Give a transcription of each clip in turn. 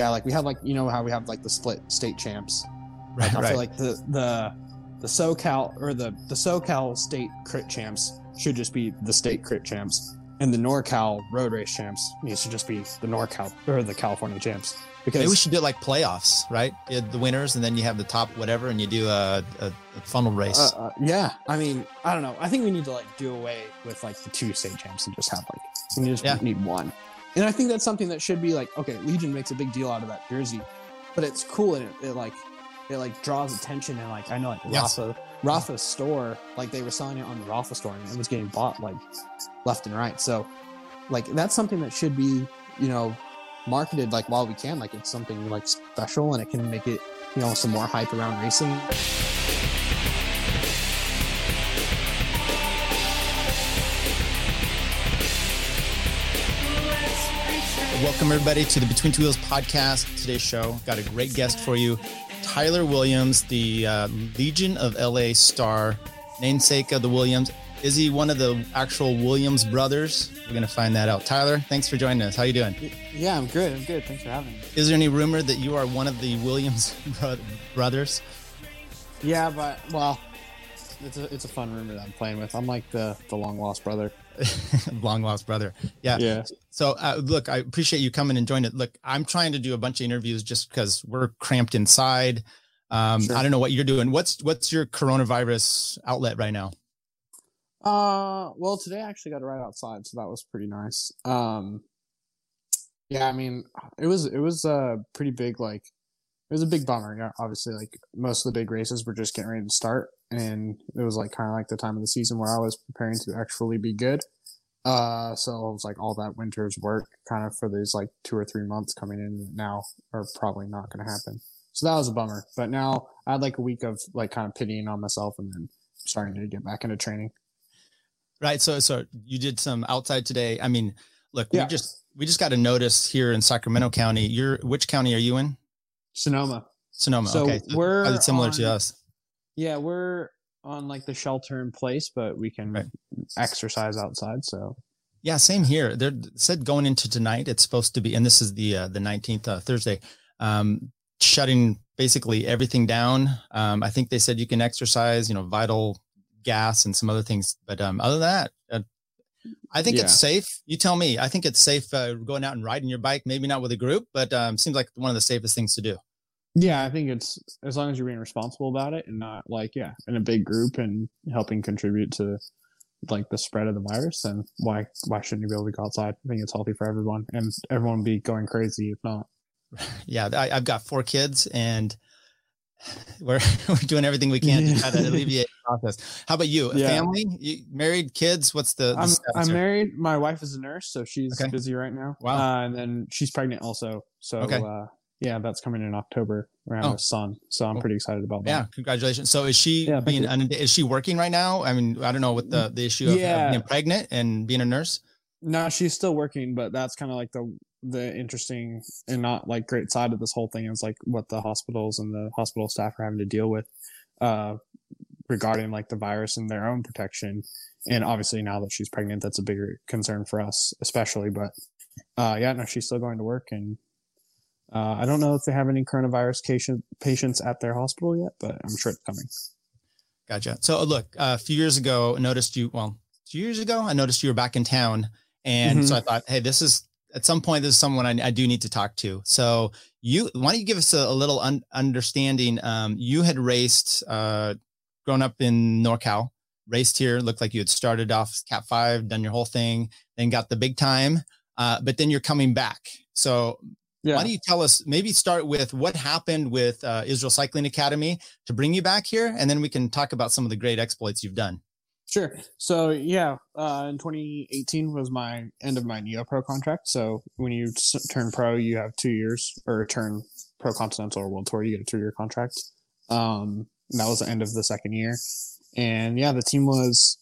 yeah, like we have like you know how we have like the split state champs. Right, I right. feel like the the the SoCal or the the SoCal state crit champs should just be the state crit champs, and the NorCal road race champs needs to just be the NorCal or the California champs. Because Maybe we should do like playoffs, right? The winners, and then you have the top whatever, and you do a, a, a funnel race. uh, uh, yeah, I mean, I don't know. I think we need to like do away with like the two state champs and just have like we just Yeah. need one. And I think that's something that should be like okay, Legion makes a big deal out of that jersey, but it's cool and it, it like it like draws attention and like I know like Yes. Rapha Rapha's store like they were selling it on the Rapha store and it was getting bought like left and right. So like that's something that should be you know marketed like while we can like it's something like special and it can make it you know some more hype around racing. Welcome everybody to the Between Two Wheels podcast. Today's show got a great guest for you, Tyler Williams, the uh, Legion of LA star, namesake of the Williams. Is he one of the actual Williams brothers? We're gonna find that out. Tyler, thanks for joining us. How you doing? Yeah, I'm good. I'm good. Thanks for having me. Is there any rumor that you are one of the Williams bro- brothers? Yeah, but well, it's a it's a fun rumor that I'm playing with. I'm like the the long lost brother. Long lost brother. Yeah. Yeah. So, uh, look, I appreciate you coming and joining it. Look, I'm trying to do a bunch of interviews just because we're cramped inside. Um, Sure. I don't know what you're doing. What's what's your coronavirus outlet right now? Uh, well, today I actually got to ride outside, so that was pretty nice. Um, yeah, I mean, it was it was a pretty big like it was a big bummer. Yeah, obviously, like most of the big races were just getting ready to start, and it was like kind of like the time of the season where I was preparing to actually be good. Uh, so it was like all that winter's work kind of for these like two or three months coming in now are probably not going to happen. So that was a bummer. But now I had like a week of like kind of pitying on myself and then starting to get back into training. Right. So, so you did some outside today. I mean, look, Yeah. we just we just got a notice here in Sacramento County. You're which county are you in? Sonoma. Sonoma. So okay, we're similar to us. Yeah, we're on like the shelter in place, but we can Right. exercise outside. So Yeah, same here. They said going into tonight, it's supposed to be, and this is the uh, the nineteenth uh, Thursday, um, shutting basically everything down. Um, I think they said you can exercise, you know, vital gas and some other things, but um, other than that, uh, I think it's safe. You tell me. I think it's safe uh, going out and riding your bike. Maybe not with a group, but um, seems like one of the safest things to do. Yeah, I think it's as long as you're being responsible about it and not like yeah, in a big group and helping contribute to like the spread of the virus, then why why shouldn't you be able to go outside? I think it's healthy for everyone, and everyone would be going crazy if not. Yeah, I, I've got four kids, and we're we're doing everything we can to try to alleviate the process. How about you? Yeah. Family? You married? Kids? What's the? the I'm I'm married. My wife is a nurse, so she's Okay. busy right now. Wow. Uh, and then she's pregnant also. So Okay. uh, yeah, that's coming in October around Oh. the son. So I'm Cool. pretty excited about that. Yeah, congratulations. So is she Yeah, being. Is she working right now? I mean, I don't know what the, the issue of, of being pregnant and being a nurse. No, she's still working, but that's kind of like the the interesting and not like great side of this whole thing is like what the hospitals and the hospital staff are having to deal with uh regarding like the virus and their own protection. And obviously now that she's pregnant, that's a bigger concern for us, especially. But uh yeah, no, she's still going to work and uh, I don't know if they have any coronavirus patient, patients at their hospital yet, but I'm sure it's coming. Gotcha. So uh, look, uh, a few years ago, I noticed you. Well, two years ago, I noticed you were back in town, and so I thought, hey, this is at some point this is someone I, I do need to talk to. So you, why don't you give us a, a little un- understanding? Um, you had raced, uh, grown up in NorCal, raced here. Looked like you had started off Cat Five, done your whole thing, then got the big time, uh, but then you're coming back. So Yeah. why don't you tell us? Maybe start with what happened with uh, Israel Cycling Academy to bring you back here, and then we can talk about some of the great exploits you've done. Sure. So yeah, uh, in 2018 was my end of my Neo Pro contract. So when you turn pro, you have two years, or turn Pro Continental or World Tour, you get a two-year contract. Um, that was the end of the second year, and yeah, the team was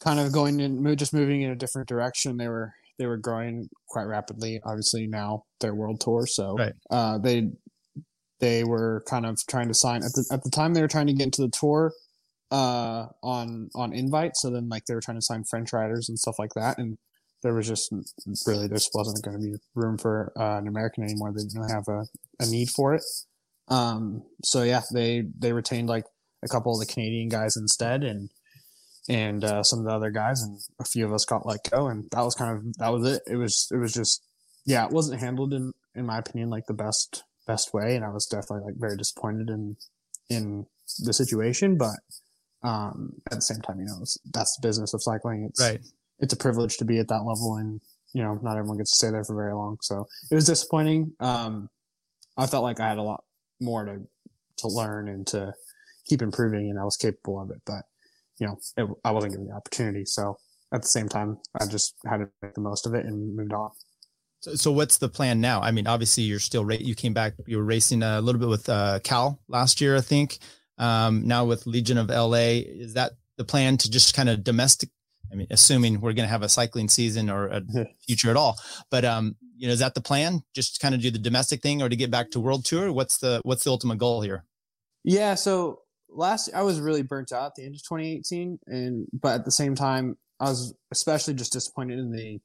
kind of going in, just moving in a different direction. They were they were growing quite rapidly. Obviously now they're World Tour, so Right. uh, they they were kind of trying to sign at the at the time they were trying to get into the tour uh on on invite so then like they were trying to sign french riders and stuff like that and there was just really there just wasn't going to be room for uh, an American anymore. They didn't have a, a need for it. Um, so yeah, they they retained like a couple of the Canadian guys instead, and and uh, some of the other guys, and a few of us got let go, and that was kind of that was it. It was it was just yeah, it wasn't handled in in my opinion like the best best way, and I was definitely like very disappointed in in the situation, but um, at the same time, you know, that's the business of cycling. It's right. It's a privilege to be at that level, and you know, not everyone gets to stay there for very long. So it was disappointing. Um, I felt like I had a lot more to to learn and to keep improving, and I was capable of it. But you know, it, I wasn't given the opportunity. So at the same time, I just had to make the most of it and moved on. So, so what's the plan now? I mean, obviously you're still, ra- you came back, you were racing a little bit with uh, Cal last year, I think. Um, now with Legion of LA, is that the plan to just kind of domestic? I mean, assuming we're going to have a cycling season or a future at all, but um, you know, is that the plan? Just kind of do the domestic thing, or to get back to world tour? What's the what's the ultimate goal here? Yeah, so last I was really burnt out at the end of 2018, and but at the same time, I was especially just disappointed in the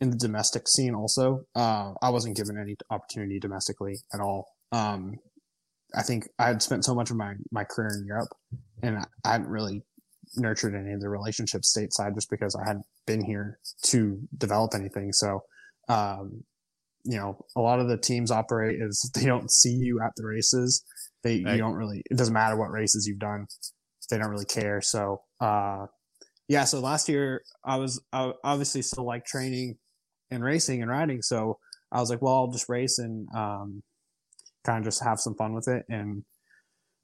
in the domestic scene. Also, uh, I wasn't given any opportunity domestically at all. Um, I think I had spent so much of my my career in Europe, and I hadn't really nurtured any of the relationships stateside just because I hadn't been here to develop anything. So, um, you know, a lot of the teams operate is they don't see you at the races. They right. you don't really. It doesn't matter what races you've done. They don't really care. So, uh, yeah. So last year I was I obviously still like training and racing and riding. So I was like, well, I'll just race and um, kind of just have some fun with it. And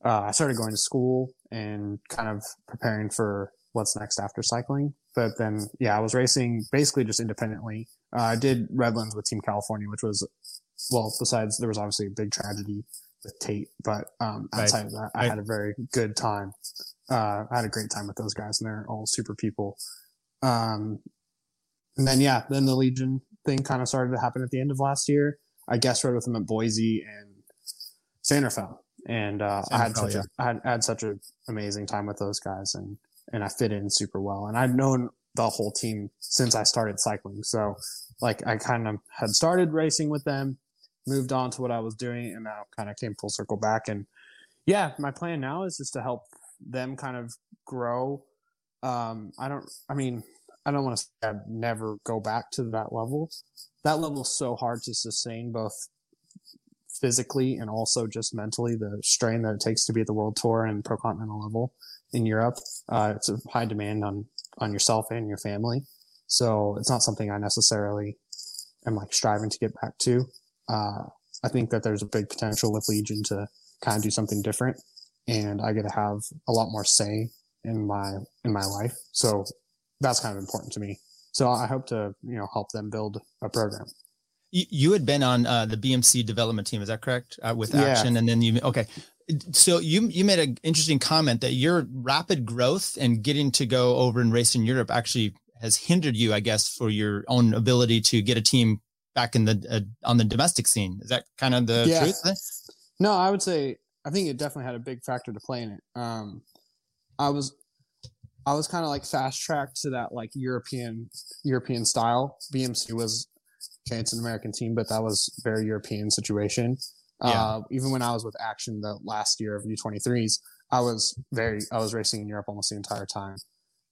uh, I started going to school and kind of preparing for what's next after cycling. But then, yeah, I was racing basically just independently. Uh, I did Redlands with Team California, which was, well, besides there was obviously a big tragedy with Tate, but um, outside right. of that, I right. had a very good time. Uh, I had a great time with those guys, and they're all super people. Um, and then yeah, then the Legion thing kind of started to happen at the end of last year. I guest rode with them at Boise and San Rafael, and uh, I had such yeah. a I had, I had such an amazing time with those guys, and and I fit in super well. And I've known the whole team since I started cycling, so like I kind of had started racing with them, moved on to what I was doing, and now kind of came full circle back. And yeah, my plan now is just to help them kind of grow. Um, I don't. I mean, I don't want to say I'd never go back to that level. That level is so hard to sustain both physically and also just mentally. The strain that it takes to be at the world tour and pro continental level in Europe, uh, it's a high demand on on yourself and your family. So it's not something I necessarily am like striving to get back to. Uh, I think that there's a big potential with Legion to kind of do something different, and I get to have a lot more say in my in my life. So that's kind of important to me. So I hope to, you know, help them build a program. You, had been on uh, the BMC development team, is that correct? Uh, with Axeon, yeah. and then you okay. So you you made an interesting comment that your rapid growth and getting to go over and race in Europe actually has hindered you, I guess, for your own ability to get a team back in the uh, on the domestic scene. Is that kind of the yeah. truth? No, I would say I think it definitely had a big factor to play in it. Um, I was I was kind of like fast tracked to that like European European style. BMC was okay, it's an American team, but that was very European situation. Yeah. Uh, even when I was with Axeon the last year of U23s, I was very I was racing in Europe almost the entire time.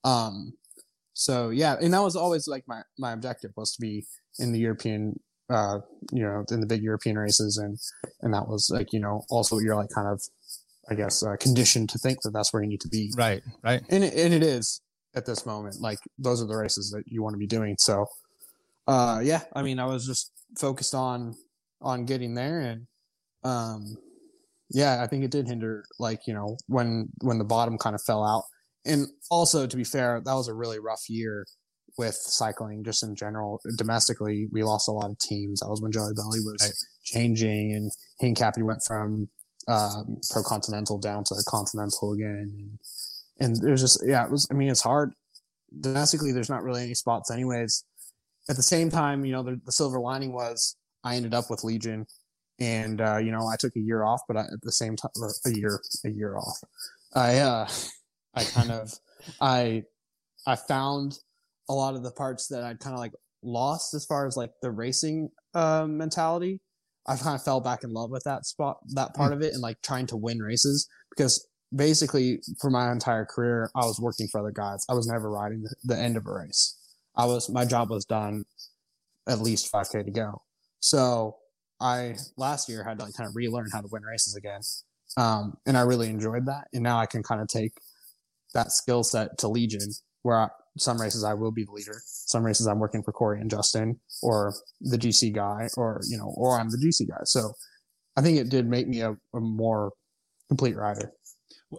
Um, so yeah, and that was always like my my objective was to be in the European uh, you know, in the big European races, and and that was like you know also you're like kind of I guess, uh, conditioned to think that that's where you need to be. Right, right. And it, and it is at this moment. Like those are the races that you want to be doing. So, uh, yeah, I mean, I was just focused on on getting there, and um, yeah, I think it did hinder. Like you know, when when the bottom kind of fell out, and also to be fair, that was a really rough year with cycling just in general. Domestically, we lost a lot of teams. That was when Jelly Belly was right. changing, and Hincapie went from um, pro continental down to continental again. And, and there's just, yeah, it was, I mean, it's hard. Domestically, there's not really any spots, anyways. At the same time, you know, the, the silver lining was I ended up with Legion and, uh, you know, I took a year off, but I, at the same time, a year, a year off. I, uh, I kind of, I, I found a lot of the parts that I'd kind of like lost as far as like the racing uh, mentality. I kind of fell back in love with that spot, that part of it, and like trying to win races because basically for my entire career, I was working for other guys. I was never riding the, the end of a race. I was my job was done at least 5k to go. So I last year had to like kind of relearn how to win races again. Um, and I really enjoyed that. And now I can kind of take that skill set to Legion where I, some races I will be the leader. Some races I'm working for Corey and Justin or the GC guy or, you know, or I'm the GC guy. So I think it did make me a, a more complete rider.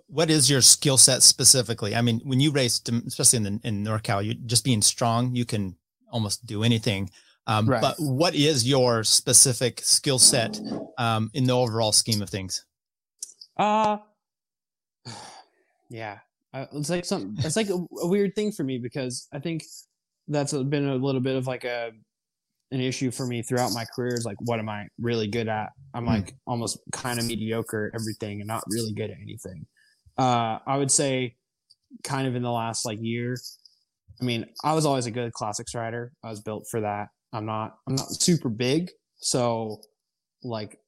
What is your skill set specifically? I mean, when you race, especially in the, in NorCal, you just being strong, you can almost do anything. Um, right. But what is your specific skill set um, in the overall scheme of things? Uh, yeah, it's like some. It's like a, a, weird thing for me because I think that's been a little bit of like a an issue for me throughout my career. Is like, what am I really good at? I'm mm. like almost kind of mediocre at everything and not really good at anything. Uh, I would say, kind of in the last like year. I mean, I was always a good classics rider. I was built for that. I'm not I'm not super big, so like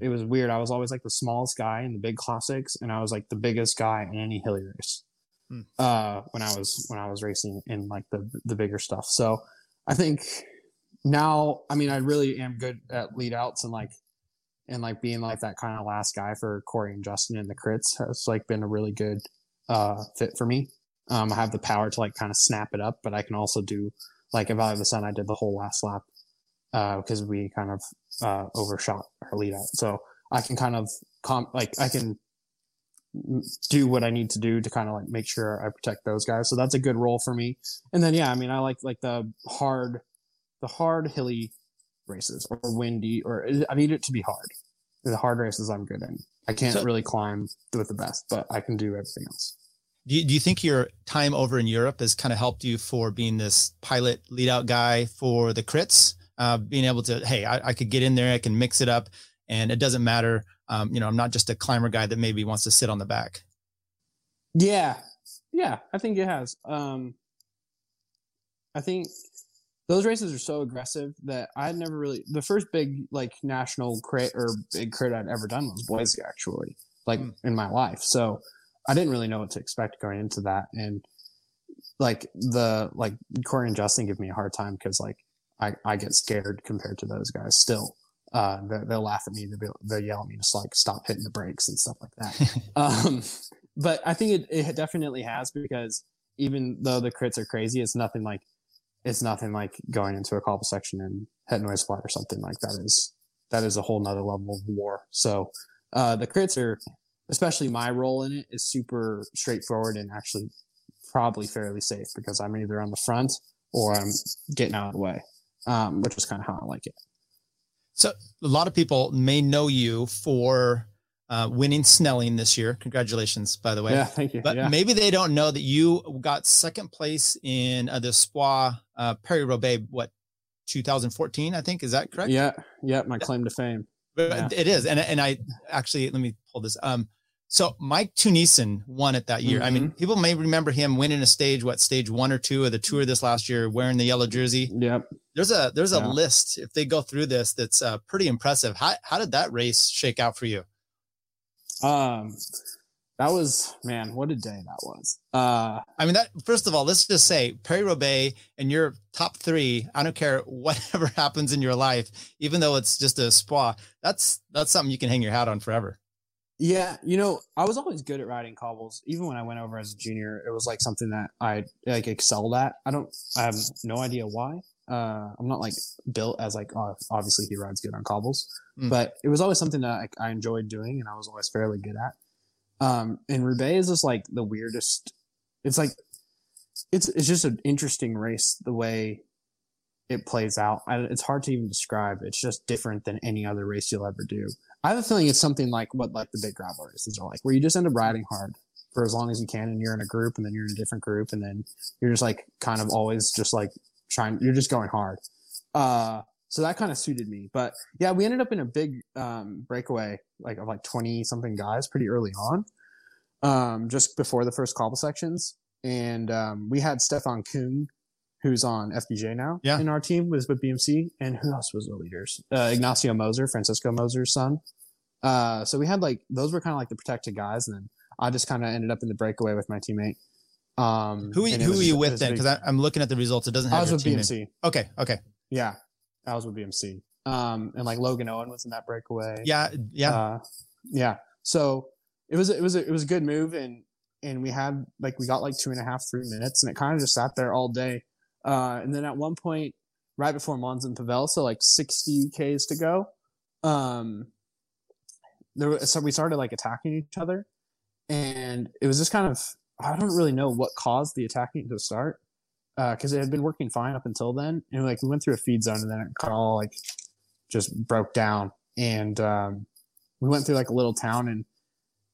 it was weird. I was always like the smallest guy in the big classics, and I was like the biggest guy in any hilly race. Hmm. Uh, when I was when I was racing in like the the bigger stuff. So I think now, I mean, I really am good at lead outs and like and like being like that kind of last guy for Corey and Justin in the crits has like been a really good uh fit for me. Um, I have the power to like kind of snap it up, but I can also do like in Valley of the Sun, I did the whole last lap because uh, we kind of uh, overshot her lead out. So I can kind of comp like I can do what I need to do to kind of like make sure I protect those guys. So that's a good role for me. And then yeah, I mean I like like the hard, the hard hilly races or windy or I need it to be hard. The hard races I'm good in. I can't so, really climb with the best, but I can do everything else. Do you, do you think your time over in Europe has kind of helped you for being this pilot lead out guy for the crits? Uh, being able to, hey, I, I, could get in there, I can mix it up, and it doesn't matter. Um, you know, I'm not just a climber guy that maybe wants to sit on the back. Yeah, yeah, I think it has. Um, I think those races are so aggressive that I never really the first big like national crit or big crit I'd ever done was Boise actually, like mm. in my life. So I didn't really know what to expect going into that. And like the like Corey and Justin give me a hard time because like I, I get scared compared to those guys still. Uh, they, will laugh at me. They'll, they'll yell at me just like stop hitting the brakes and stuff like that. um, but I think it, it definitely has because even though the crits are crazy, it's nothing like it's nothing like going into a cobble section and head noise flat or something like that is that is a whole nother level of war. So uh, the crits are especially my role in it is super straightforward and actually probably fairly safe because I'm either on the front or I'm getting out of the way, um, which is kind of how I like it. So a lot of people may know you for uh, winning Snelling this year. Congratulations, by the way. Yeah, thank you. But yeah. maybe they don't know that you got second place in uh, the Espoirs uh, Roubaix, what, 2014, I think. Is that correct? Yeah, yeah, my claim to fame. But yeah. it is. And, and I actually, let me pull this. Um, so Mike Teunissen won it that year. Mm-hmm. I mean, mm-hmm. people may remember him winning a stage, what stage one or two of the tour this last year, wearing the yellow jersey. Yep. There's a there's a yeah. list if they go through this that's uh, pretty impressive. How how did that race shake out for you? Um, that was man, what a day that was. Uh, I mean, that first of all, let's just say Paris Roubaix and your top three. I don't care whatever happens in your life, even though it's just a Espoirs. That's that's something you can hang your hat on forever. Yeah, you know, I was always good at riding cobbles. Even when I went over as a junior, it was like something that I like excelled at. I don't, I have no idea why. Uh, I'm not like built as like obviously he rides good on cobbles, mm. but it was always something that like, I enjoyed doing and I was always fairly good at. Um, and Roubaix is just like the weirdest. It's like it's it's just an interesting race the way it plays out. I, it's hard to even describe. It's just different than any other race you'll ever do. I have a feeling it's something like what like the big gravel races are like, where you just end up riding hard for as long as you can, and you're in a group, and then you're in a different group, and then you're just like kind of always just like trying. You're just going hard. Uh, so that kind of suited me. But yeah, we ended up in a big um, breakaway, like of like twenty something guys, pretty early on, um, just before the first cobble sections, and um, we had Stefan Küng, who's on FDJ now. Yeah. in our team was with BMC, and who else was the leaders? Uh, Ignazio Moser, Francesco Moser's son. Uh, so we had like those were kind of like the protected guys, and then I just kind of ended up in the breakaway with my teammate. Um, Who who are you with then? Because I'm looking at the results. It doesn't have I was your with. BMC. Okay, okay, Yeah, I was with BMC. Um, and like Logan Owen was in that breakaway. yeah, yeah. Uh, yeah. So it was it was a, it was a good move, and and we had like we got like two and a half three minutes, and it kind of just sat there all day. Uh, and then at one point, right before Mons-en-Pévèle, so like sixty k's to go, um, there was, so we started like attacking each other, and it was just kind of I don't really know what caused the attacking to start because it had been working fine up until then, and like we went through a feed zone, and then it kind of like just broke down, and um, we went through like a little town, and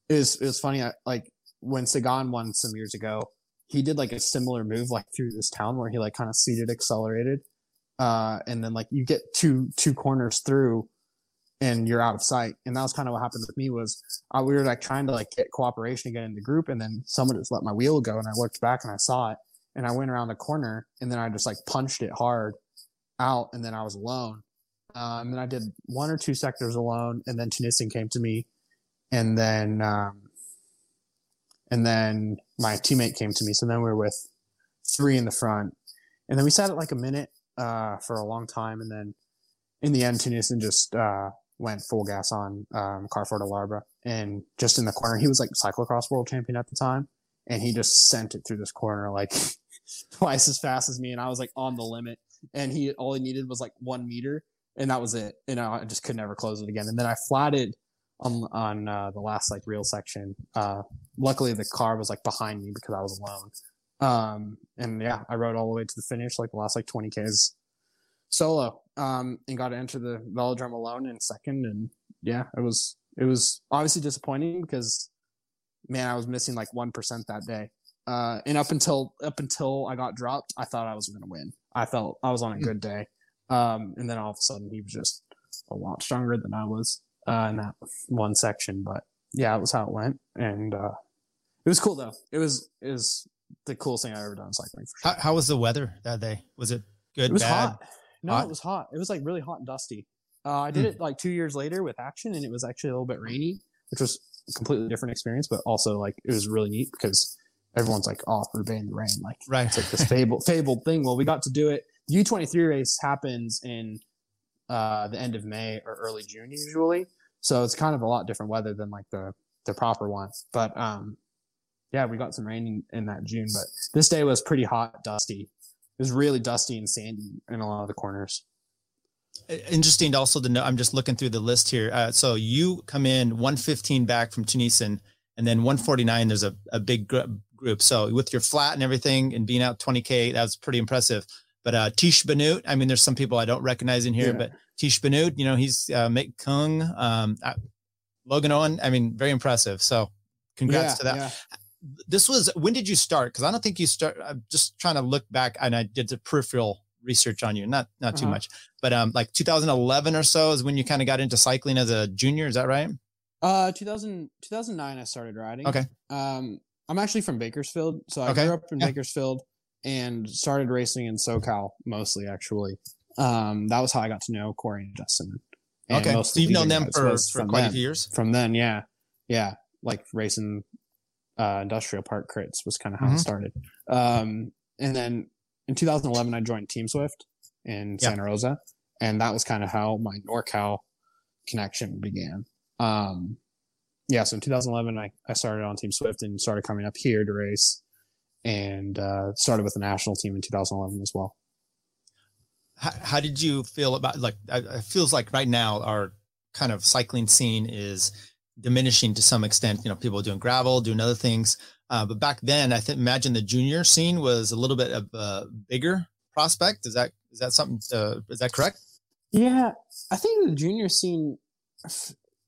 it was it was funny. I, like when Sagan won some years ago, he did like a similar move like through this town where he like kind of seated accelerated, uh, and then like you get two two corners through, and you're out of sight. And that was kind of what happened with me was uh, we were like trying to like get cooperation again in the group, and then someone just let my wheel go, and I looked back and I saw it, and I went around the corner, and then I just like punched it hard out, and then I was alone. Uh, and then I did one or two sectors alone, and then Teunissen came to me, and then um, and then my teammate came to me. So then we were with three in the front, and then we sat at like a minute uh, for a long time, and then in the end, Teunissen just uh, went full gas on um, Carrefour de l'Arbre, and just in the corner, he was like cyclocross world champion at the time, and he just sent it through this corner like twice as fast as me, and I was like on the limit, and he all he needed was like one meter, and that was it, and I just could never close it again, and then I flatted on on uh, the last like real section. Uh, luckily, the car was like behind me because I was alone. Um, and yeah, I rode all the way to the finish, like the last like 20 k's solo. Um, and got to enter the velodrome alone in second. And yeah, it was it was obviously disappointing because man, I was missing like one percent that day. Uh, and up until up until I got dropped, I thought I was going to win. I felt I was on a good day. Um, and then all of a sudden, he was just a lot stronger than I was uh, in that one section. But yeah, it was how it went, and uh, it was cool though. It was it was the coolest thing I've ever done cycling. For sure. How, how was the weather that day? Was it good? It was bad? hot. No, Hot? it was hot. It was like really hot and dusty. Uh, I did Hmm. it like two years later with Axeon, and it was actually a little bit rainy, which was a completely different experience, but also like it was really neat because everyone's like, "Oh, Roubaix in the rain!" Like Right. it's like this fable fabled thing. Well, we got to do it. The U twenty three race happens in uh, the end of May or early June usually, so it's kind of a lot different weather than like the the proper one. But um, yeah, we got some rain in, in that June, but this day was pretty hot, dusty. It was really dusty and sandy in a lot of the corners. Interesting also to know. I'm just looking through the list here. Uh, so you come in 115 back from Teunissen, and then 149. There's a, a big gr- group. So with your flat and everything, and being out 20k, that was pretty impressive. But uh, Tiesj Benoot, I mean, there's some people I don't recognize in here, Yeah. but Tiesj Benoot, you know, he's uh, Mick Kung, um, uh, Logan Owen. I mean, very impressive. So congrats Yeah, to that. yeah. This was when did you start? Because I don't think you start. I'm just trying to look back, and I did the peripheral research on you, not not too Uh-huh. much, but um, like 2011 or so is when you kind of got into cycling as a junior. Is that right? Uh, 2000, 2009, I started riding. Okay. Um, I'm actually from Bakersfield, so I Okay, grew up in yeah. Bakersfield and started racing in SoCal mostly. Actually, um, that was how I got to know Corey and Justin. And okay, so you've known them for for quite a them. few years. From then, yeah, yeah, like racing uh, industrial park crits was kind of how Mhm. it started. Um, and then in 2011, I joined Team Swift in Yeah. Santa Rosa, and that was kind of how my NorCal connection began. Um, yeah, so in 2011, I, I started on Team Swift and started coming up here to race, and uh, started with the national team in 2011 as well. How, how did you feel about like? It feels like right now our kind of cycling scene is diminishing to some extent. You know, people doing gravel, doing other things. Uh, but back then, I think imagine the junior scene was a little bit of a bigger prospect. Is that is that something? Uh, is that correct? Yeah, I think the junior scene,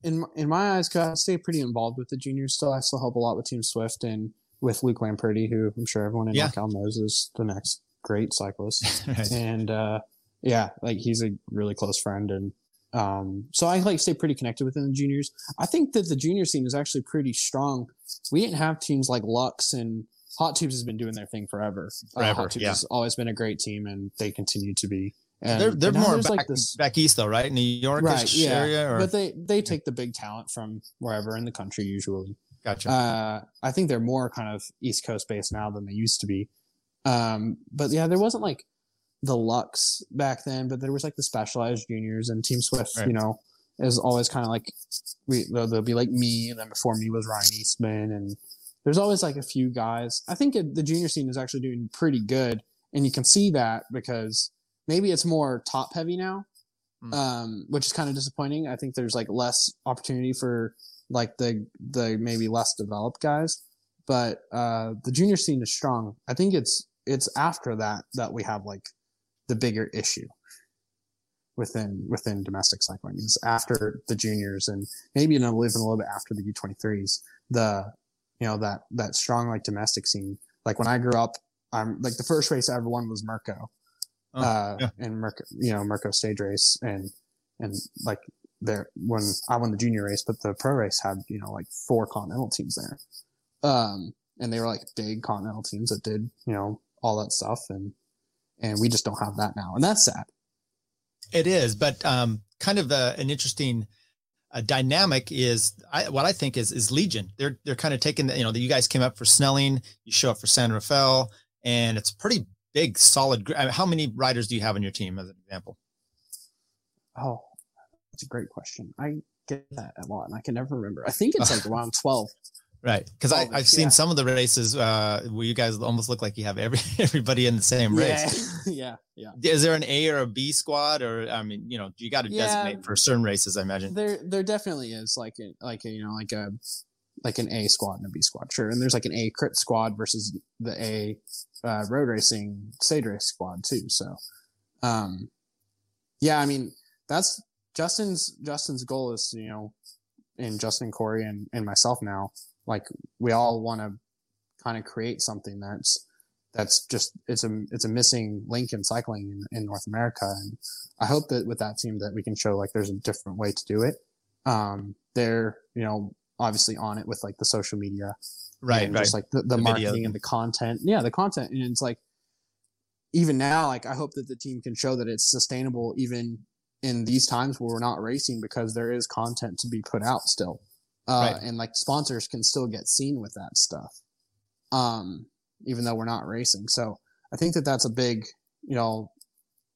in in my eyes, 'cause I stay pretty involved with the juniors still. I still help a lot with Team Swift and with Luke Lamperti, who I'm sure everyone in Yeah. NorCal knows is the next great cyclist. Right. and uh, yeah, like he's a really close friend, and um, so I like stay pretty connected within the juniors. I think that the junior scene is actually pretty strong. We didn't have teams like Lux and Hot Tubes has been doing their thing forever. Forever, uh, Hot Tubes yeah. has always been a great team, and they continue to be. And they're they're and more back, like this, back east though, right? New York right? Yeah, area, or but they they take the big talent from wherever in the country usually. Gotcha. Uh, I think they're more kind of East Coast based now than they used to be. Um, but yeah, there wasn't like the Lux back then, but there was like the specialized juniors and Team Swift. Right. You know, is always kind of like we there'll, there'll be like me, and then before me was Ryan Eastman, and there's always like a few guys. I think it, the junior scene is actually doing pretty good, and you can see that because maybe it's more top heavy now, Mm. um, which is kind of disappointing. I think there's like less opportunity for like the the maybe less developed guys, but uh, the junior scene is strong. I think it's it's after that that we have like the bigger issue within within domestic cycling is after the juniors and maybe even a little, even a little bit after the U23s. The you know that that strong like domestic scene. Like when I grew up, I'm like the first race I ever won was Merco, Oh, uh, yeah. and Merco, you know Merco stage race and and like there when I won the junior race, but the pro race had you know like four continental teams there, um, and they were like big continental teams that did you know all that stuff and and we just don't have that now, and that's sad. It is, but um, kind of a, an interesting uh, dynamic is I, what I think is is Legion. They're they're kind of taking the, you know that you guys came up for Snelling, you show up for San Rafael, and it's pretty big, solid. I mean, how many riders do you have on your team, as an example? Oh, that's a great question. I get that a lot, and I can never remember. I think it's like around twelve. Right, because I I've seen yeah. some of the races uh, where you guys almost look like you have every everybody in the same race. Yeah, yeah, yeah. Is there an A or a B squad, or I mean, you know, you got to Yeah. designate for certain races, I imagine. There, there definitely is like a, like a, you know, like a, like an A squad and a B squad, sure. And there's like an A crit squad versus the A uh, road racing stage race squad too. So, um, yeah, I mean, that's Justin's Justin's goal is you know, and Justin Corey and and myself now, like we all want to kind of create something that's that's just it's a it's a missing link in cycling in, in North America, and I hope that with that team that we can show like there's a different way to do it. Um, they're you know obviously on it with like the social media, Right, and right. just like the, the, The marketing video. and the content. Yeah, the content, and it's like even now, like I hope that the team can show that it's sustainable even in these times where we're not racing because there is content to be put out still, uh, Right. and like sponsors can still get seen with that stuff, um, even though we're not racing. So I think that that's a big, you know,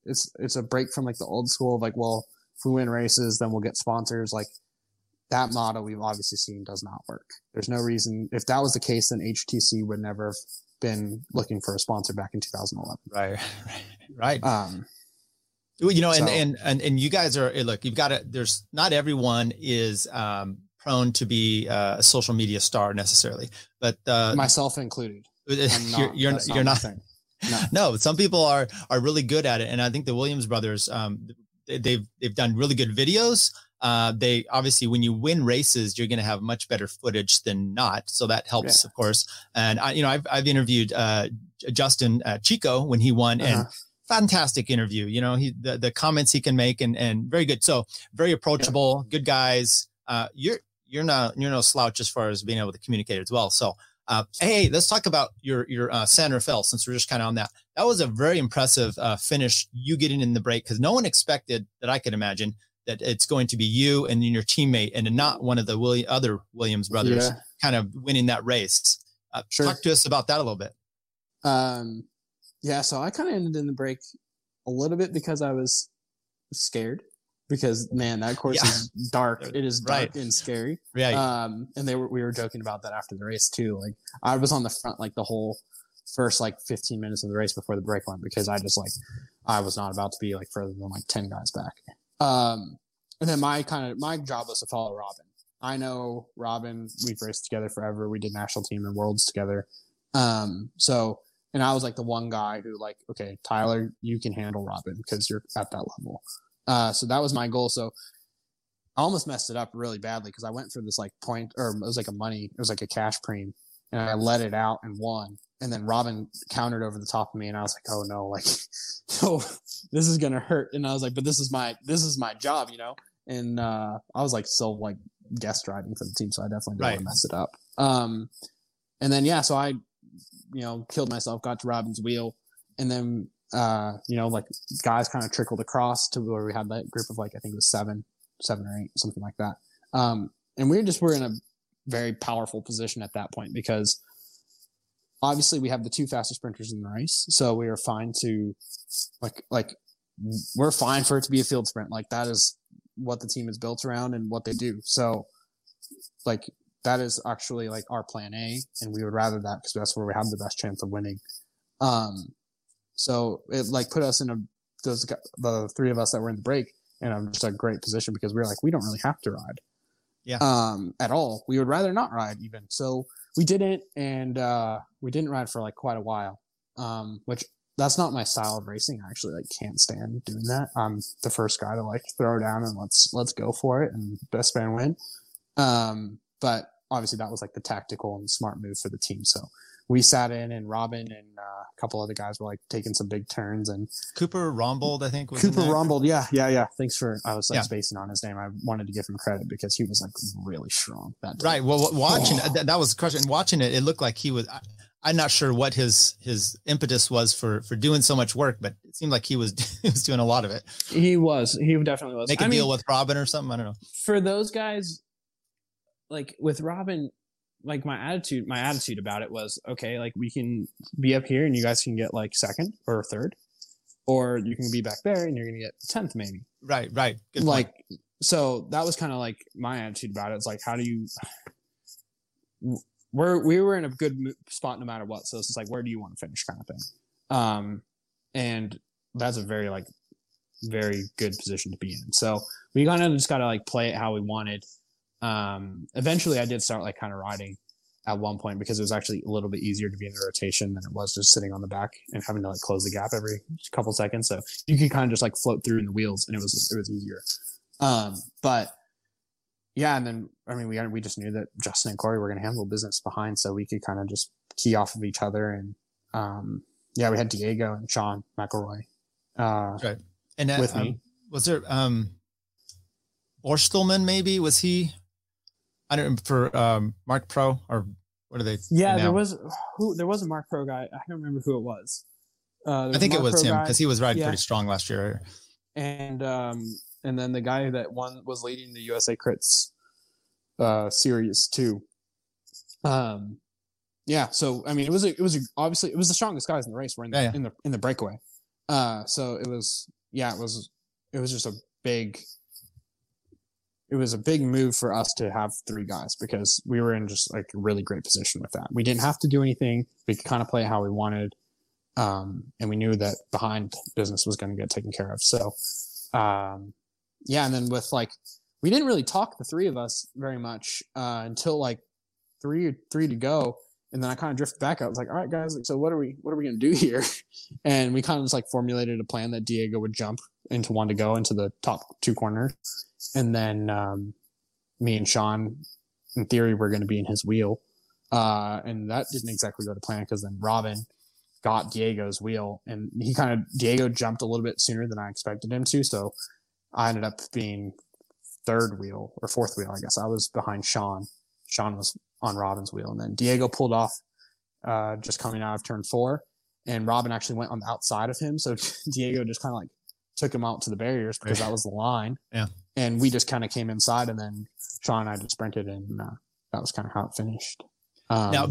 it's it's a break from like the old school of like, well, if we win races, then we'll get sponsors. Like that model we've obviously seen does not work. There's no reason if that was the case, then HTC would never have been looking for a sponsor back in 2011. Right, right, right. Um, you know, and, So- and and and you guys are eh, look. You've got to. There's not everyone is um, prone to be uh, a social media star necessarily, but uh, myself included. I'm you're not, you're, that's you're not. No. No, some people are are really good at it, and I think the Williams brothers, um, they- they've they've done really good videos. Uh, they obviously, when you win races, you're going to have much better footage than not, so that helps, of course. And I, you know, I've I've interviewed uh, Justin uh, Chico when he won, and Uh-huh. Fantastic interview. You know, he the, the comments he can make and and very good. So very approachable, good guys. Uh, you're you're not you're no slouch as far as being able to communicate as well. So. Uh, hey, let's talk about your your uh, San Rafael since we're just kind of on that. That was a very impressive uh, finish. You getting in the break because no one expected that I could imagine that it's going to be you and your teammate and not one of the William, other Williams brothers Yeah. kind of winning that race. Uh, Sure. Talk to us about that a little bit. Um, yeah, so I kind of ended in the break a little bit because I was scared because man, that course Yeah. is dark. It is dark Right. and scary. Right. Um, and they were we were joking about that after the race too. Like I was on the front like the whole first like 15 minutes of the race before the break went because I just like I was not about to be like further than like 10 guys back. Um, and then my kind of my job was to follow Robin. I know Robin. We've raced together forever. We did national team and worlds together. Um, so and I was like the one guy who like, okay, Tyler, you can handle Robin because you're at that level. Uh, so that was my goal. So I almost messed it up really badly because I went for this like point or it was like a money, it was like a cash preem and I let it out and won. And then Robin countered over the top of me and I was like, oh no, like, oh, this is going to hurt. And I was like, but this is my, this is my job, you know? And, uh, I was like, still like guest driving for the team. So I definitely didn't Right. want to mess it up. Um, and then, yeah, so I you know, killed myself, got to Robin's wheel, and then uh, you know, like guys kind of trickled across to where we had that group of like I think it was seven, seven or eight, something like that. Um, and we just were in a very powerful position at that point because obviously we have the two fastest sprinters in the race, so we are fine to like like we're fine for it to be a field sprint. Like that is what the team is built around and what they do. So like that is actually like our plan A, and we would rather that because that's where we have the best chance of winning. Um, so it like put us in a those the three of us that were in the break in a, just a great position because we are like we don't really have to ride, yeah, um, at all. We would rather not ride even. So we didn't, and uh, we didn't ride for like quite a while, um, which that's not my style of racing. I actually like can't stand doing that. I'm the first guy to like throw down and let's let's go for it and best man win. Um, but obviously that was like the tactical and smart move for the team. So we sat in and Robin and uh, a couple other guys were like taking some big turns and Cooper Rombold, I think was Cooper Rombold. Yeah. Yeah. Yeah. Thanks for, I was like yeah. spacing on his name. I wanted to give him credit because he was like really strong that day. Right. Well, watching oh. that, that was crushing. Watching it, it looked like he was, I, I'm not sure what his, his impetus was for, for doing so much work, but it seemed like he was, he was doing a lot of it. He was, he definitely was. Make a I deal mean, with Robin or something. I don't know. For those guys, like with Robin, like my attitude my attitude about it was okay like we can be up here and you guys can get like second or third or you can be back there and you're gonna get 10th maybe. Right right. Good like point. so that was kind of like my attitude about it. It's like how do you we're we were in a good spot no matter what. So it's just like where do you want to finish kind of thing? Um and that's a very like very good position to be in. So we kind of just got to like play it how we wanted um, eventually, I did start like kind of riding at one point because it was actually a little bit easier to be in the rotation than it was just sitting on the back and having to like close the gap every couple seconds. So you could kind of just like float through in the wheels, and it was it was easier. Um, but yeah, and then I mean we we just knew that Justin and Corey were going to handle business behind, so we could kind of just key off of each other and um, yeah, we had Diego and Sean McElroy. Uh, right. And uh, with um, me, was there um, Borstelman? Maybe was he? I don't for um, Marc Pro or what are they? Yeah, there was who there was a Marc Pro guy. I don't remember who it was. Uh, I think it was Pro him because he was riding yeah. pretty strong last year. And um, and then the guy that won was leading the USA Crits uh, series too. Um, yeah. So I mean, it was a, it was a, obviously it was the strongest guys in the race. Were in the, yeah, yeah. in the in the breakaway. Uh, so it was yeah, it was it was just a big it was a big move for us to have three guys because we were in just like a really great position with that. We didn't have to do anything. We could kind of play how we wanted. Um, and we knew that behind business was going to get taken care of. So, um, yeah. And then with like, we didn't really talk the three of us very much, uh, until like three, three to go. And then I kind of drifted back. I was like, all right, guys, so what are we, what are we going to do here? And we kind of just like formulated a plan that Diego would jump into one to go into the top two corners and then um, me and Sean, in theory, were going to be in his wheel, uh, and that didn't exactly go to plan because then Robin got Diego's wheel, and he kind of Diego jumped a little bit sooner than I expected him to, so I ended up being third wheel or fourth wheel, I guess. I was behind Sean. Sean was on Robin's wheel, and then Diego pulled off uh, just coming out of turn four, and Robin actually went on the outside of him, so Diego just kind of like took him out to the barriers because that was the line. Yeah and we just kind of came inside, and then Sean and I just sprinted, and uh, that was kind of how it finished. Um, now,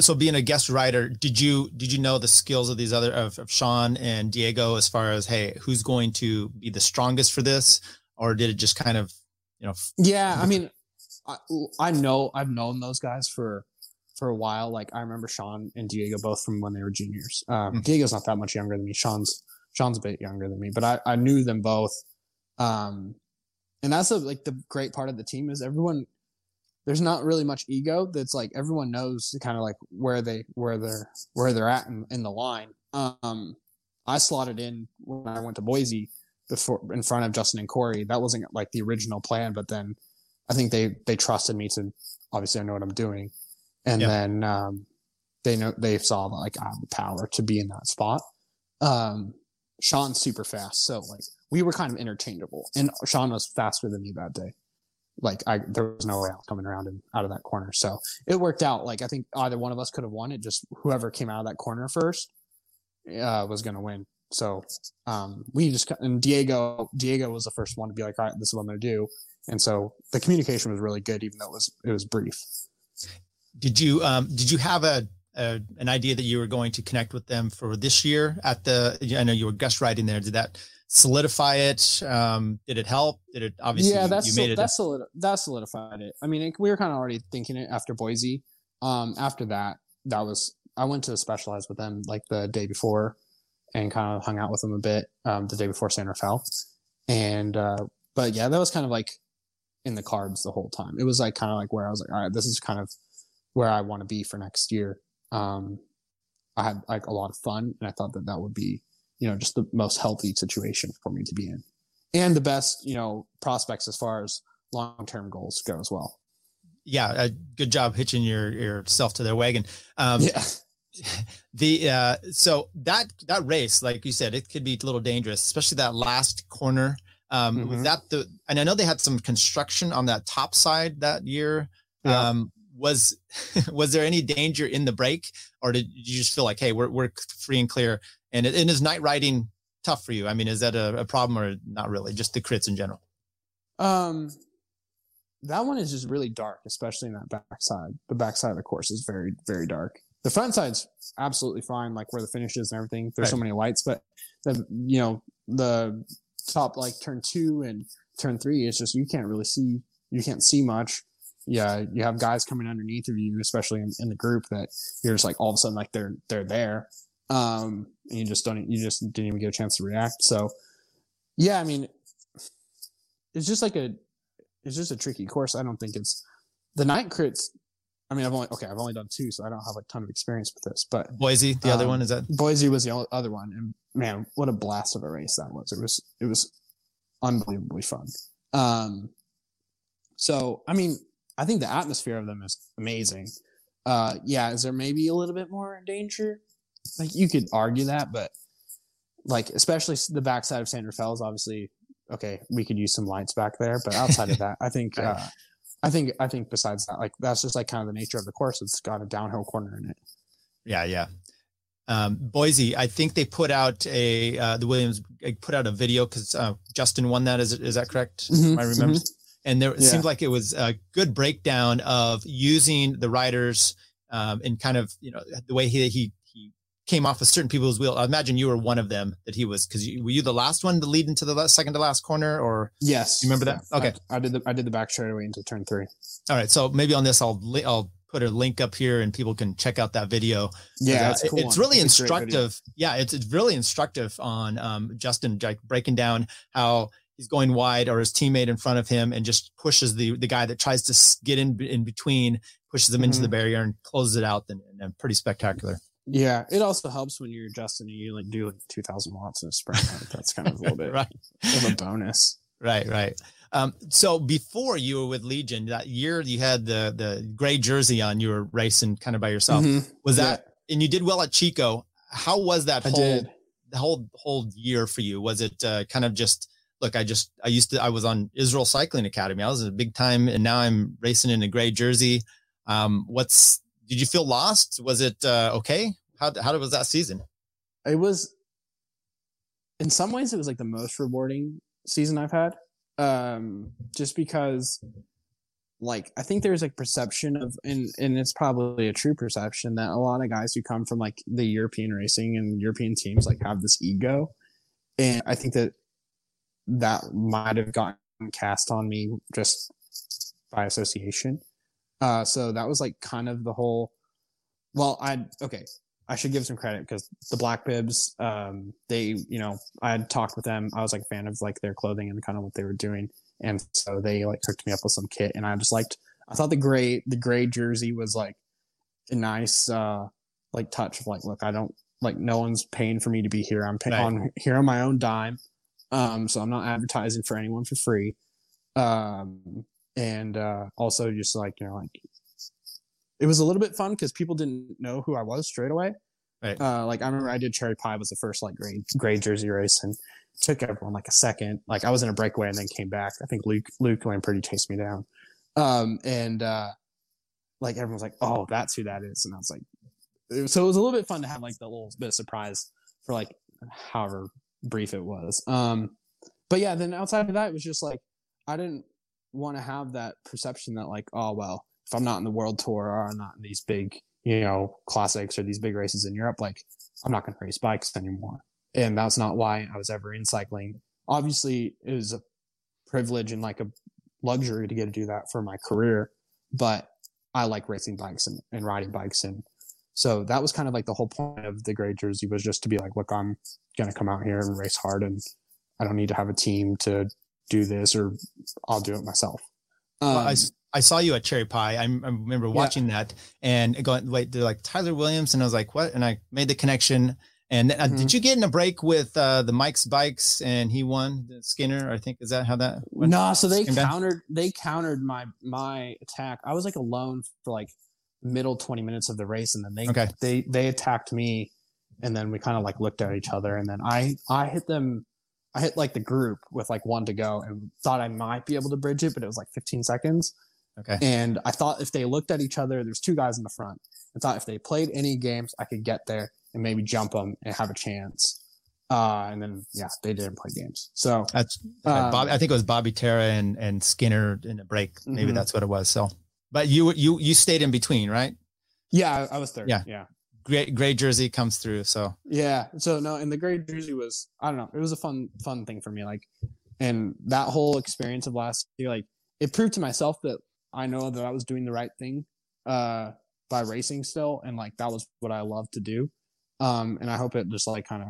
so being a guest writer, did you did you know the skills of these other of, of Sean and Diego as far as hey, who's going to be the strongest for this, or did it just kind of you know? Yeah, I mean, I, I know I've known those guys for for a while. Like I remember Sean and Diego both from when they were juniors. Um, mm-hmm. Diego's not that much younger than me. Sean's Sean's a bit younger than me, but I, I knew them both. Um, and that's a, like the great part of the team is everyone there's not really much ego that's like everyone knows kind of like where they where they're where they're at in, in the line. Um i slotted in when i went to boise before in front of justin and corey. That wasn't like the original plan but then i think they they trusted me to obviously i know what i'm doing. And yeah. then um they know they saw like i have the power to be in that spot. Um sean's super fast so like we were kind of interchangeable, and Sean was faster than me that day. like I there was no way was coming around and out of that corner. So it worked out. Like I think either one of us could have won it. Just whoever came out of that corner first uh, was going to win. So um, we just and Diego Diego was the first one to be like, all right, this is what I'm going to do. And so the communication was really good, even though it was it was brief. Did you um, did you have a, a an idea that you were going to connect with them for this year at the? I know you were guest writing there. Did that solidify it? Um, did it help? Did it obviously? Yeah, that's you made it. That's solid, that solidified it. I mean, it, we were kind of already thinking it after Boise. Um, after that, that was I went to Specialized with them like the day before, and kind of hung out with them a bit um, the day before San Rafael, and uh, but yeah, that was kind of like in the cards the whole time. It was like kind of like where I was like, all right, this is kind of where I want to be for next year. Um, I had like a lot of fun, and I thought that that would be you know, just the most healthy situation for me to be in and the best, you know, prospects as far as long term goals go as well. Yeah. Uh, good job hitching your yourself to their wagon. Um, yeah. The uh, so that that race, like you said, it could be a little dangerous, especially that last corner. Um, mm-hmm. Was that the? And I know they had some construction on that top side that year. Yeah. Um, was was there any danger in the break, or did you just feel like, hey, we're we're free and clear? And, and is night riding tough for you? I mean, is that a, a problem or not really? Just the crits in general. Um, that one is just really dark, especially in that backside. The backside of the course is very, very dark. The front side's absolutely fine, like where the finish is and everything. There's right. so many lights, but the you know the top like turn two and turn three is just you can't really see. You can't see much. Yeah, you have guys coming underneath of you, especially in, in the group that you're just like all of a sudden like they're they're there um, and you just don't, you just didn't even get a chance to react. So, yeah, I mean, it's just like a, it's just a tricky course. I don't think it's the night crits. I mean, I've only okay, I've only done two, so I don't have a ton of experience with this. But Boise, the um, other one is that Boise was the other one, and man, what a blast of a race that was! It was it was unbelievably fun. Um, so I mean, I think the atmosphere of them is amazing. Uh, yeah, is there maybe a little bit more danger? like you could argue that, but like especially the backside of San Rafael is obviously okay. We could use some lights back there, but outside of that, I think uh, I think I think besides that, like that's just like kind of the nature of the course. It's got a downhill corner in it. Yeah, yeah. Um, Boise, I think they put out a uh, the Williams put out a video because uh, Justin won that. Is is that correct? Mm-hmm, I remember. Mm-hmm. And there it yeah. seemed like it was a good breakdown of using the riders um, and kind of you know the way he he he came off of certain people's wheel. I imagine you were one of them that he was because were you the last one to lead into the second to last corner or yes. you remember that? Okay. I, I, did the I did the back straightaway into turn three. All right. So maybe on this I'll I'll put a link up here and people can check out that video. Yeah uh, it's, cool it's really it's instructive. Yeah it's, it's really instructive on um, Justin like breaking down how he's going wide or his teammate in front of him and just pushes the the guy that tries to get in in between pushes him mm-hmm. into the barrier and closes it out and, and pretty spectacular yeah, it also helps when you're adjusting and you like do like 2000 watts in a sprint. That's kind of a little bit right. of a bonus. Right, right. Um, so before you were with Legion, that year you had the the gray jersey on, you were racing kind of by yourself. Mm-hmm. Was that yeah. and you did well at Chico. How was that I whole did. the whole whole year for you? Was it uh, kind of just look, I just I used to I was on Israel Cycling Academy. I was a big time and now I'm racing in a gray jersey. Um, what's did you feel lost? Was it uh, okay? How how was that season? It was, in some ways, it was like the most rewarding season I've had. Um, just because, like, I think there's like perception of, and and it's probably a true perception that a lot of guys who come from like the European racing and European teams like have this ego, and I think that that might have gotten cast on me just by association. Uh, so that was like kind of the whole. Well, I okay. I should give some credit because the Black Bibs, um, they, you know, I had talked with them. I was like a fan of like their clothing and kind of what they were doing, and so they like hooked me up with some kit, and I just liked. I thought the gray, the gray jersey was like a nice, uh, like touch of like, look, I don't like no one's paying for me to be here. I'm paying right. on here on my own dime, um, so I'm not advertising for anyone for free, um, and uh, also just like you know like it was a little bit fun because people didn't know who I was straight away. Right. Uh, like I remember I did Cherry Pie was the first like gray gray jersey race, and took everyone like a second. Like I was in a breakaway and then came back. I think Luke Luke Lamperti chased me down. Um, and uh, like everyone's like, "Oh, that's who that is," and I was like, so it was a little bit fun to have like the little bit of surprise for like however brief it was. Um, but yeah, then outside of that, it was just like I didn't want to have that perception that like, oh well, if I'm not in the world tour or I'm not in these big, you know, classics or these big races in Europe, like I'm not going to race bikes anymore. And that's not why I was ever in cycling. Obviously, it was a privilege and like a luxury to get to do that for my career, but I like racing bikes and, and riding bikes and so that was kind of like the whole point of the gray jersey was just to be like, look, I'm going to come out here and race hard and I don't need to have a team to do this or I'll do it myself. Um, well, I, um, I saw you at Cherry Pie. I, I remember watching yeah. that and going, wait, they're like Tyler Williams. And I was like, what? And I made the connection. And uh, mm-hmm. did you get in a break with uh, the Mike's bikes and he won the Skinner? I think is that how that went? No, so they countered. They countered my my attack. I was like alone for like middle 20 minutes of the race and then they okay. they they attacked me and then we kind of like looked at each other and then I I hit them I hit like the group with like one to go and thought I might be able to bridge it but it was like 15 seconds. Okay. And I thought if they looked at each other there's two guys in the front. I thought if they played any games I could get there and maybe jump them and have a chance. Uh, and then yeah, they didn't play games. So that's um, Bob, I think it was Bobby Terra and and Skinner in a break. Maybe mm-hmm. that's what it was. So but you you you stayed in between, right? Yeah, I was third. Yeah, yeah. Great, gray jersey comes through. So yeah, so no, and the gray jersey was I don't know, it was a fun fun thing for me. Like, and that whole experience of last year, like it proved to myself that I know that I was doing the right thing uh, by racing still, and like that was what I love to do. Um, and I hope it just like kind of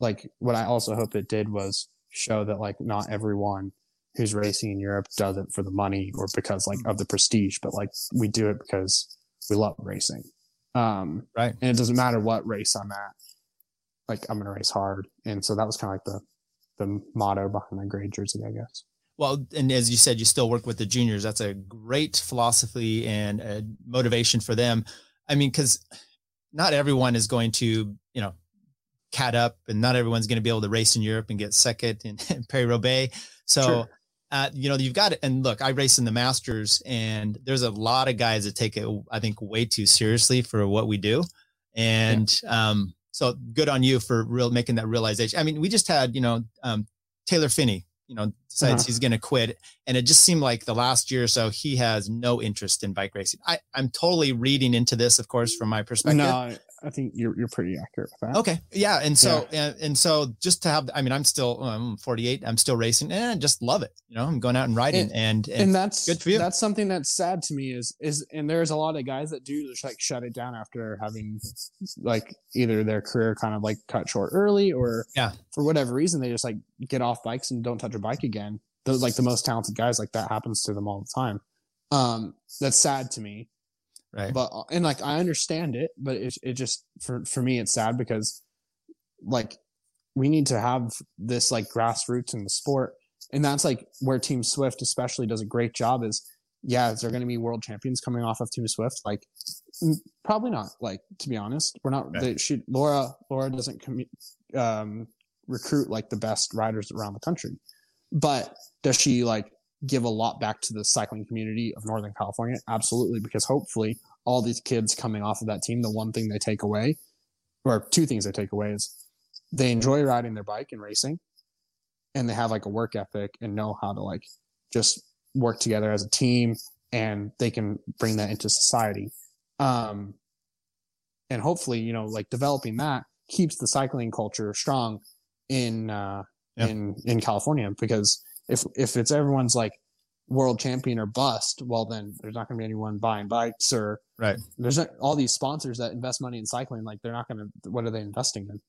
like what I also hope it did was show that like not everyone who's racing in Europe does it for the money or because like of the prestige, but like we do it because we love racing. Um, right. And it doesn't matter what race I'm at. Like I'm going to race hard. And so that was kind of like the, the motto behind my gray jersey, I guess. Well, and as you said, you still work with the juniors. That's a great philosophy and a motivation for them. I mean, because not everyone is going to, you know, cat up, and not everyone's going to be able to race in Europe and get second in, in Paris Roubaix. So sure uh, you know, you've got it. And look, I race in the Masters, and there's a lot of guys that take it, I think, way too seriously for what we do. And yeah. um, so good on you for real making that realization. I mean, we just had, you know, um, Taylor Phinney, you know, decides uh-huh. he's going to quit, and it just seemed like the last year or so he has no interest in bike racing. I, I'm totally reading into this, of course, from my perspective. No, I think you're you're pretty accurate with that. Okay, yeah, and so yeah. And, and so just to have, I mean, I'm still I'm 48, I'm still racing, and I just love it. You know, I'm going out and riding, and, and, and that's good for you. That's something that's sad to me is is and there's a lot of guys that do just like shut it down after having like either their career kind of like cut short early or yeah for whatever reason they just like get off bikes and don't touch a bike again. Those like the most talented guys like that happens to them all the time. Um, that's sad to me right. But uh, and like i understand it but it, it just for for me it's sad because like we need to have this like grassroots in the sport. And that's like where team swift especially does a great job is yeah is there going to be world champions coming off of team swift? Like probably not like to be honest. We're not they, she laura laura doesn't commu- um, recruit like the best riders around the country. But does she like give a lot back to the cycling community of Northern California? Absolutely, because hopefully all these kids coming off of that team, the one thing they take away, or two things they take away is they enjoy riding their bike and racing, and they have like a work ethic and know how to like just work together as a team, and they can bring that into society. Um, and hopefully, you know, like developing that keeps the cycling culture strong in uh, yep. in in California because if if it's everyone's like world champion or bust, well then there's not going to be anyone buying bikes or right. There's not, all these sponsors that invest money in cycling, like they're not going to. What are they investing in?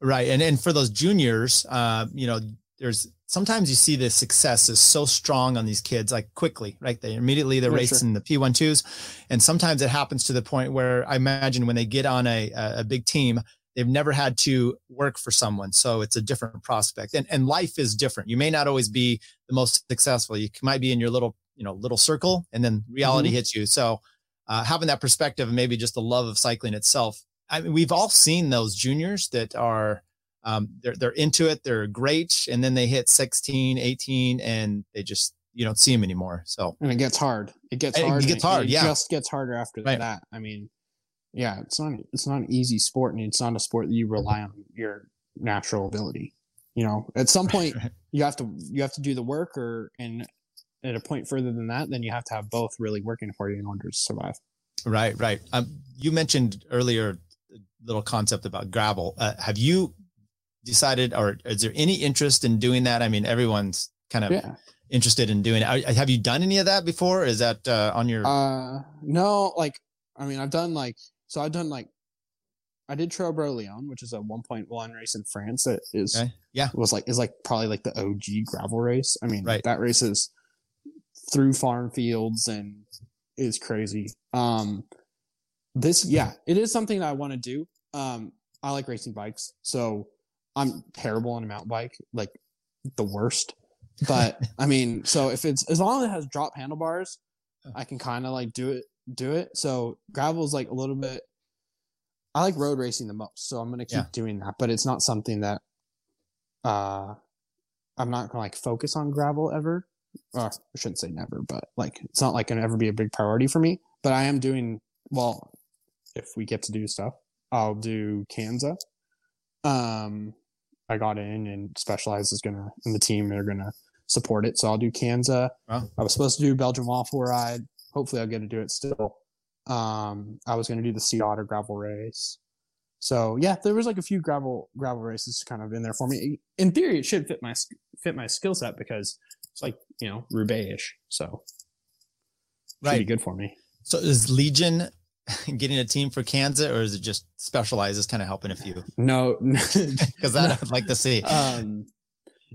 Right, and and for those juniors, uh, you know, there's sometimes you see the success is so strong on these kids like quickly right they immediately they're yeah, racing sure. the p12s and sometimes it happens to the point where i imagine when they get on a, a big team they've never had to work for someone so it's a different prospect and and life is different you may not always be the most successful you might be in your little you know little circle and then reality mm-hmm. hits you so uh, having that perspective and maybe just the love of cycling itself i mean we've all seen those juniors that are um, they're they're into it, they're great, and then they hit 16, 18, and they just you don't see them anymore. So and it gets hard. It gets And it hard. gets hard, It yeah. just gets harder after Right. that. I mean, yeah, it's not it's not an easy sport, and it's not a sport that you rely on your natural ability. You know, at some point you have to you have to do the work, or and at a point further than that, then you have to have both really working for you in order to survive. Right, right. Um, you mentioned earlier a little concept about gravel. Uh, have you decided, or is there any interest in doing that? I mean, everyone's kind of Yeah. interested in doing it. Have you done any of that before? Is that uh, on your? Uh, no, like I mean, I've done like so. I've done like I did Tro Bro Leon, which is a 1.1 race in France. That is Okay. Yeah. was like is like probably like the OG gravel race. I mean, Right. that race is through farm fields and is crazy. Um, this yeah, it is something that I want to do. Um, I like racing bikes, so I'm terrible on a mountain bike, like the worst. But I mean, so if it's as long as it has drop handlebars, I can kind of like do it, do it. So gravel's like a little bit. I like road racing the most, so I'm gonna keep Yeah. doing that. But it's not something that, uh, I'm not gonna like focus on gravel ever. Or I shouldn't say never, but like it's not like gonna ever be a big priority for me. But I am doing well. If we get to do stuff, I'll do Kanza. Um, I got in and Specialized is gonna and the team They're gonna support it, so I'll do Kanza. Wow. I was supposed to do Belgian waffle ride. Hopefully, I'll get to do it still. Um, I was going to do the Sea Otter gravel race. So yeah, there was like a few gravel gravel races kind of in there for me. In theory, it should fit my fit my skill set because it's like you know Roubaix-ish, so should be good for me. So is Legion getting a team for Kanza, or is it just Specialized is kind of helping a few? No, Because that I'd like to see. um,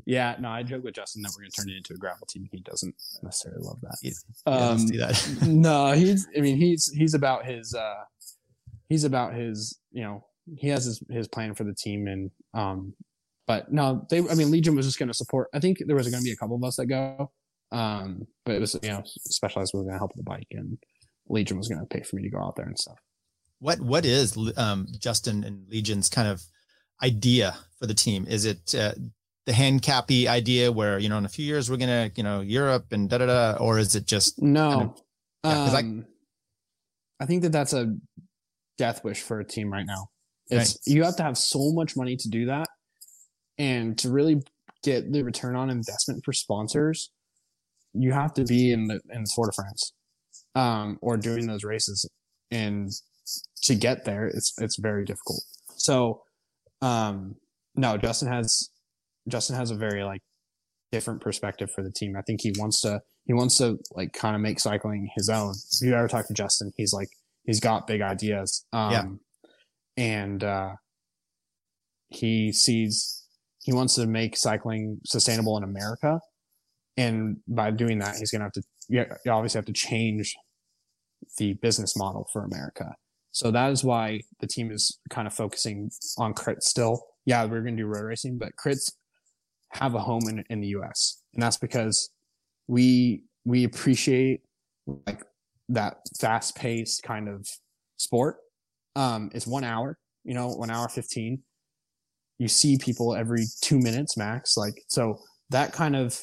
yeah, no, I joke with Justin that we're going to turn it into a gravel team. He doesn't necessarily love that. Yeah, Um, do that. no, he's. I mean, he's he's about his. uh He's about his. You know, he has his his plan for the team, and um, but no, they. I mean, Legion was just going to support. I think there was going to be a couple of us that go, um, but it was you know, Specialized was going to help with the bike, and Legion was going to pay for me to go out there and stuff. What what is um, Justin and Legion's kind of idea for the team? Is it uh, the Hincapie idea where you know in a few years we're gonna you know Europe and da da da, or is it just No, kind of- yeah, 'cause I- um, I think that that's a death wish for a team right now. It's you have to have so much money to do that, and to really get the return on investment for sponsors, you have to be in the in the Tour de France, um, or doing those races, and to get there, it's it's very difficult. So, um, no, Justin has Justin has a very like different perspective for the team. I think he wants to he wants to like kind of make cycling his own. If you ever talk to Justin, he's like he's got big ideas. Um Yeah. and uh he sees he wants to make cycling sustainable in America. And by doing that, he's gonna have to you you obviously have to change the business model for America. So that is why the team is kind of focusing on crits still. Yeah, we're going to do road racing, but crits have a home in, in the US. And that's because we, we appreciate like that fast paced kind of sport. Um, it's one hour, you know, one hour 15. You see people every two minutes max. Like, so that kind of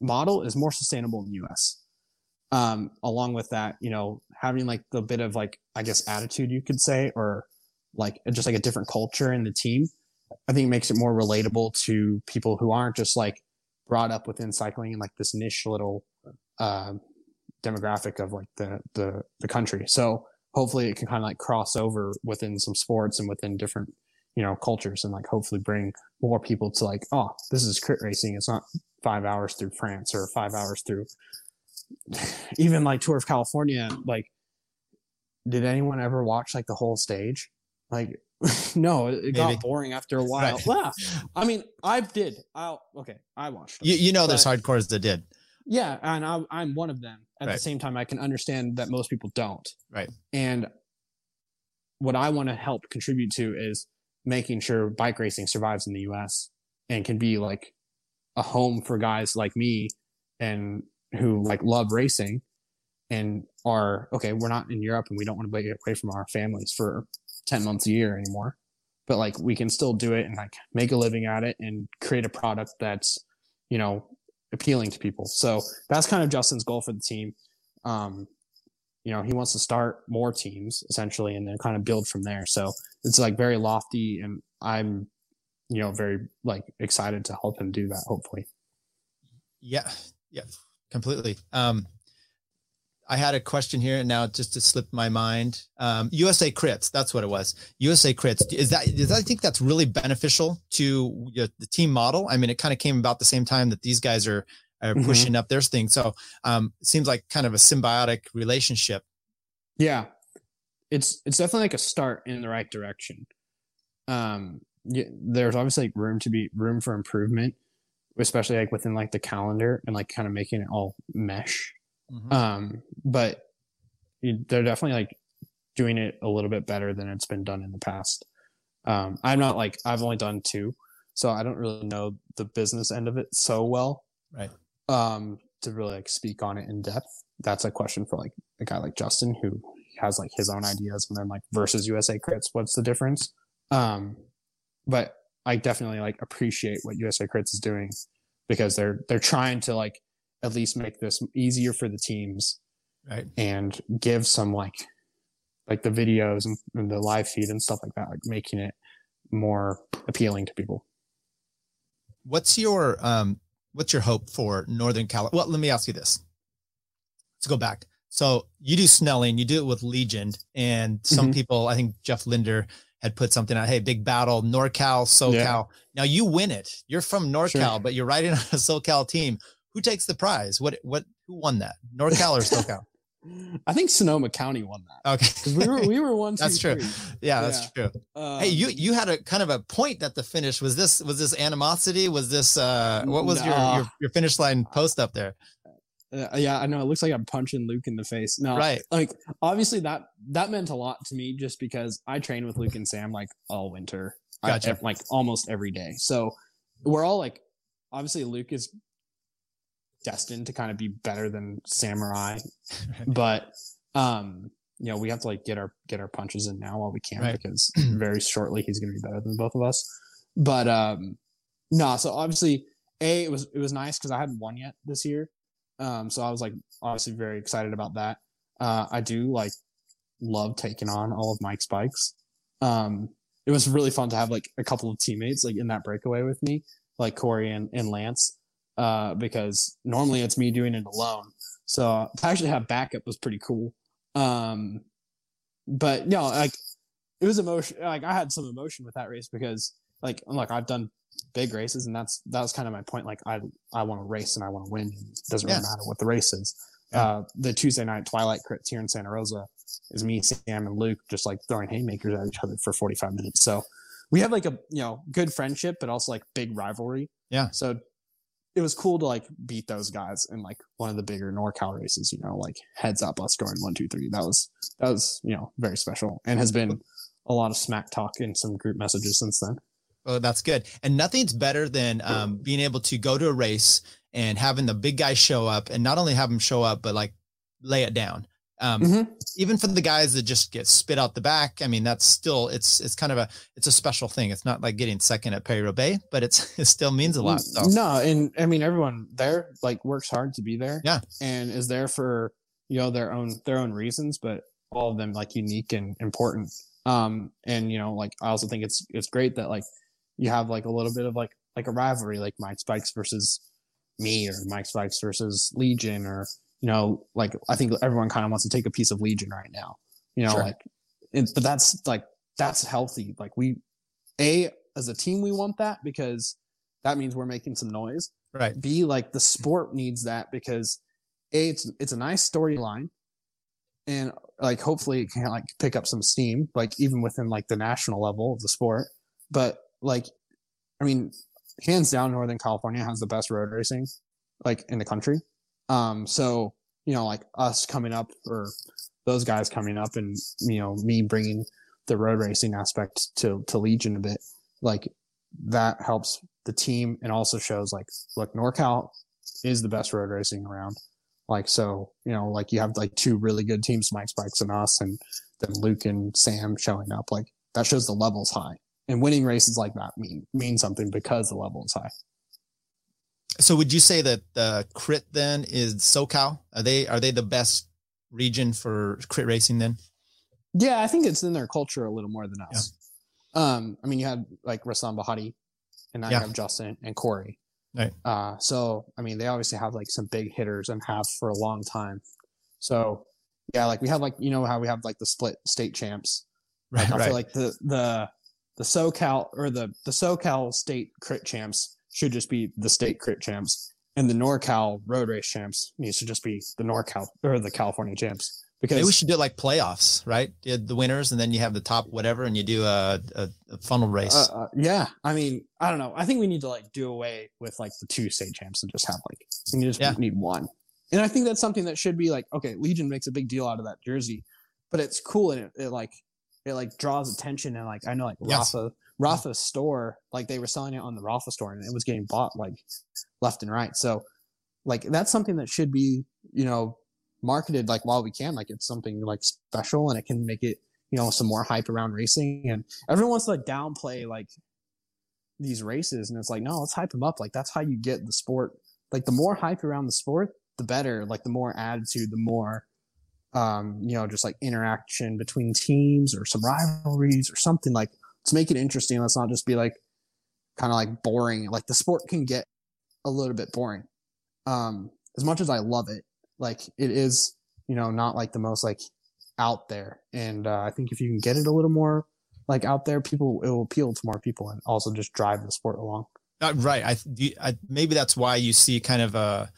model is more sustainable in the US. Um, along with that, you know, having like the bit of like, I guess, attitude you could say, or like just like a different culture in the team, I think it makes it more relatable to people who aren't just like brought up within cycling in like this niche little um demographic of like the the the country. So hopefully it can kind of like cross over within some sports and within different you know cultures and like hopefully bring more people to like oh this is crit racing. It's not five hours through France or five hours through even like Tour of California. Like, did anyone ever watch like the whole stage? Like, no, it, Maybe. got boring after a while. Right. Yeah, I mean, I did. I okay, I watched. them. you, you know there's hardcores that did Yeah, and I, I'm one of them. At Right. the same time, I can understand that most people don't. Right. And what I want to help contribute to is making sure bike racing survives in the U.S. and can be like a home for guys like me and who like love racing and are okay. We're not in Europe and we don't want to be away from our families for ten months a year anymore. but like we can still do it and like make a living at it and create a product that's you know appealing to people. So that's kind of justin's goal for the team. Um you know he wants to start more teams essentially and then kind of build from there. So it's like very lofty and i'm you know very like excited to help him do that hopefully. Yeah. Yeah. Completely. Um I had a question here and now just to slip my mind. Um, USA crits, that's what it was. USA crits. Is that, is that, I think that's really beneficial to the team model. I mean, it kind of came about the same time that these guys are, are mm-hmm. pushing up their thing. So, um, it seems like kind of a symbiotic relationship. Yeah. It's, it's definitely like a start in the right direction. Um, yeah, there's obviously like room to be room for improvement, especially like within like the calendar and like kind of making it all mesh Mm-hmm. Um, but they're definitely like doing it a little bit better than it's been done in the past. Um, I'm not like I've only done two, so I don't really know the business end of it so well. Right. Um, to really like speak on it in depth. That's a question for like a guy like Justin who has like his own ideas and then like versus USA crits, what's the difference? Um, but I definitely like appreciate what USA crits is doing because they're they're trying to like at least make this easier for the teams right. and give some like like the videos and, and, the live feed and stuff like that like making it more appealing to people. What's your um what's your hope for northern california well let me ask you this. Let's go back. So you do snelling you do it with legion and some mm-hmm. people i think jeff linder had put something out hey big battle norcal socal. Yeah. now you win it. You're from norcal sure. but you're riding on a socal team who takes the prize? What what who won that? NorCal or SoCal? I think Sonoma County won that. Okay, because we were we were one. that's true. Yeah, that's yeah. true. Um, hey, you you had a kind of a point at the finish. Was this was this animosity? Was this uh what was your, your, your finish line post up there? Uh, yeah, I know. It looks like I'm punching Luke in the face. No, right. Like obviously that that meant a lot to me just because I train with Luke and Sam like all winter, gotcha. I, like almost every day. So we're all like, obviously Luke is destined to kind of be better than Sam or I. But um you know we have to like get our get our punches in now while we can right. because very shortly he's going to be better than both of us. But um no nah, so obviously a it was it was nice because i hadn't won yet this year. Um so i was like obviously very excited about that. Uh i do like love taking on all of mike's bikes. Um it was really fun to have like a couple of teammates like in that breakaway with me like corey and, and lance uh, because normally it's me doing it alone. So to actually have backup was pretty cool. Um, but no, like it was emotion. Like I had some emotion with that race because like like I've done big races and that's that was kind of my point. Like I I want to race and I want to win. It doesn't really matter what the race is. Yeah. Uh, the Tuesday night Twilight crits here in Santa Rosa is me, Sam, and Luke just like throwing haymakers at each other for 45 minutes. So we have like a you know good friendship, but also like big rivalry. Yeah. So it was cool to like beat those guys in like one of the bigger NorCal races, you know, like heads up us going one, two, three. That was, that was, you know, very special and has been a lot of smack talk in some group messages since then. Oh, that's good. And nothing's better than um, being able to go to a race and having the big guys show up and not only have them show up, but like lay it down. Um, mm-hmm. Even for the guys that just get spit out the back, I mean, that's still it's it's kind of a it's a special thing. It's not like getting second at Paris-Roubaix, but it's it still means a lot. So. No, and I mean everyone there like works hard to be there. Yeah, and is there for you know their own their own reasons, but all of them like unique and important. Um, and you know, like I also think it's it's great that like you have like a little bit of like like a rivalry, like Mike's Bikes versus me, or Mike's Bikes versus Legion, or you know, like I think everyone kind of wants to take a piece of Legion right now, you know, sure. like, it, but that's like, that's healthy. Like we, A, as a team, we want that because that means we're making some noise. Right. B, like the sport needs that because A, it's, it's a nice storyline and like hopefully it can like pick up some steam, like even within like the national level of the sport. But like, I mean, hands down, Northern California has the best road racing like in the country. Um, so, you know, like us coming up or those guys coming up and, you know, me bringing the road racing aspect to, to Legion a bit, like that helps the team and also shows like, look, NorCal is the best road racing around. Like, so, you know, like you have like two really good teams, Mike's Bikes and us, and then Luke and Sam showing up. Like that shows the levels high. and winning races like that mean mean something because the level is high. So would you say that the crit then is SoCal? Are they are they the best region for crit racing then? Yeah, I think it's in their culture a little more than us. Yeah. Um, I mean, you had like Rahsaan Bahati, and now yeah. you have Justin and Corey. Right. Uh, so I mean, they obviously have like some big hitters and have for a long time. So yeah, like we have like you know how we have like the split state champs. Right. I right. feel like the the the SoCal or the the SoCal state crit champs should just be the state crit champs, and the NorCal road race champs needs to just be the NorCal or the California champs. Because Maybe we should do like playoffs, right? The winners, and then you have the top whatever, and you do a, a, a funnel race. Uh, uh, yeah, I mean, I don't know. I think we need to like do away with like the two state champs and just have like you just yeah. need one. And I think that's something that should be like okay. Legion makes a big deal out of that jersey, but it's cool and it, it like it like draws attention and like I know like yes. Rapha Rapha's store like they were selling it on the Rapha store and it was getting bought like left and right. So like that's something that should be you know marketed like while we can. Like it's something like special and it can make it, you know, some more hype around racing. And everyone wants to like downplay like these races. And it's like, no, let's hype them up. Like that's how you get the sport. Like the more hype around the sport, the better. Like the more attitude, the more, um, you know, just like interaction between teams or some rivalries or something like let's make it interesting. Let's not just be like kind of like boring. Like the sport can get a little bit boring. Um, as much as I love it, like it is, you know, not like the most like out there. And uh, I think if you can get it a little more like out there, people it will appeal to more people and also just drive the sport along. Uh, right. I, I, maybe that's why you see kind of a,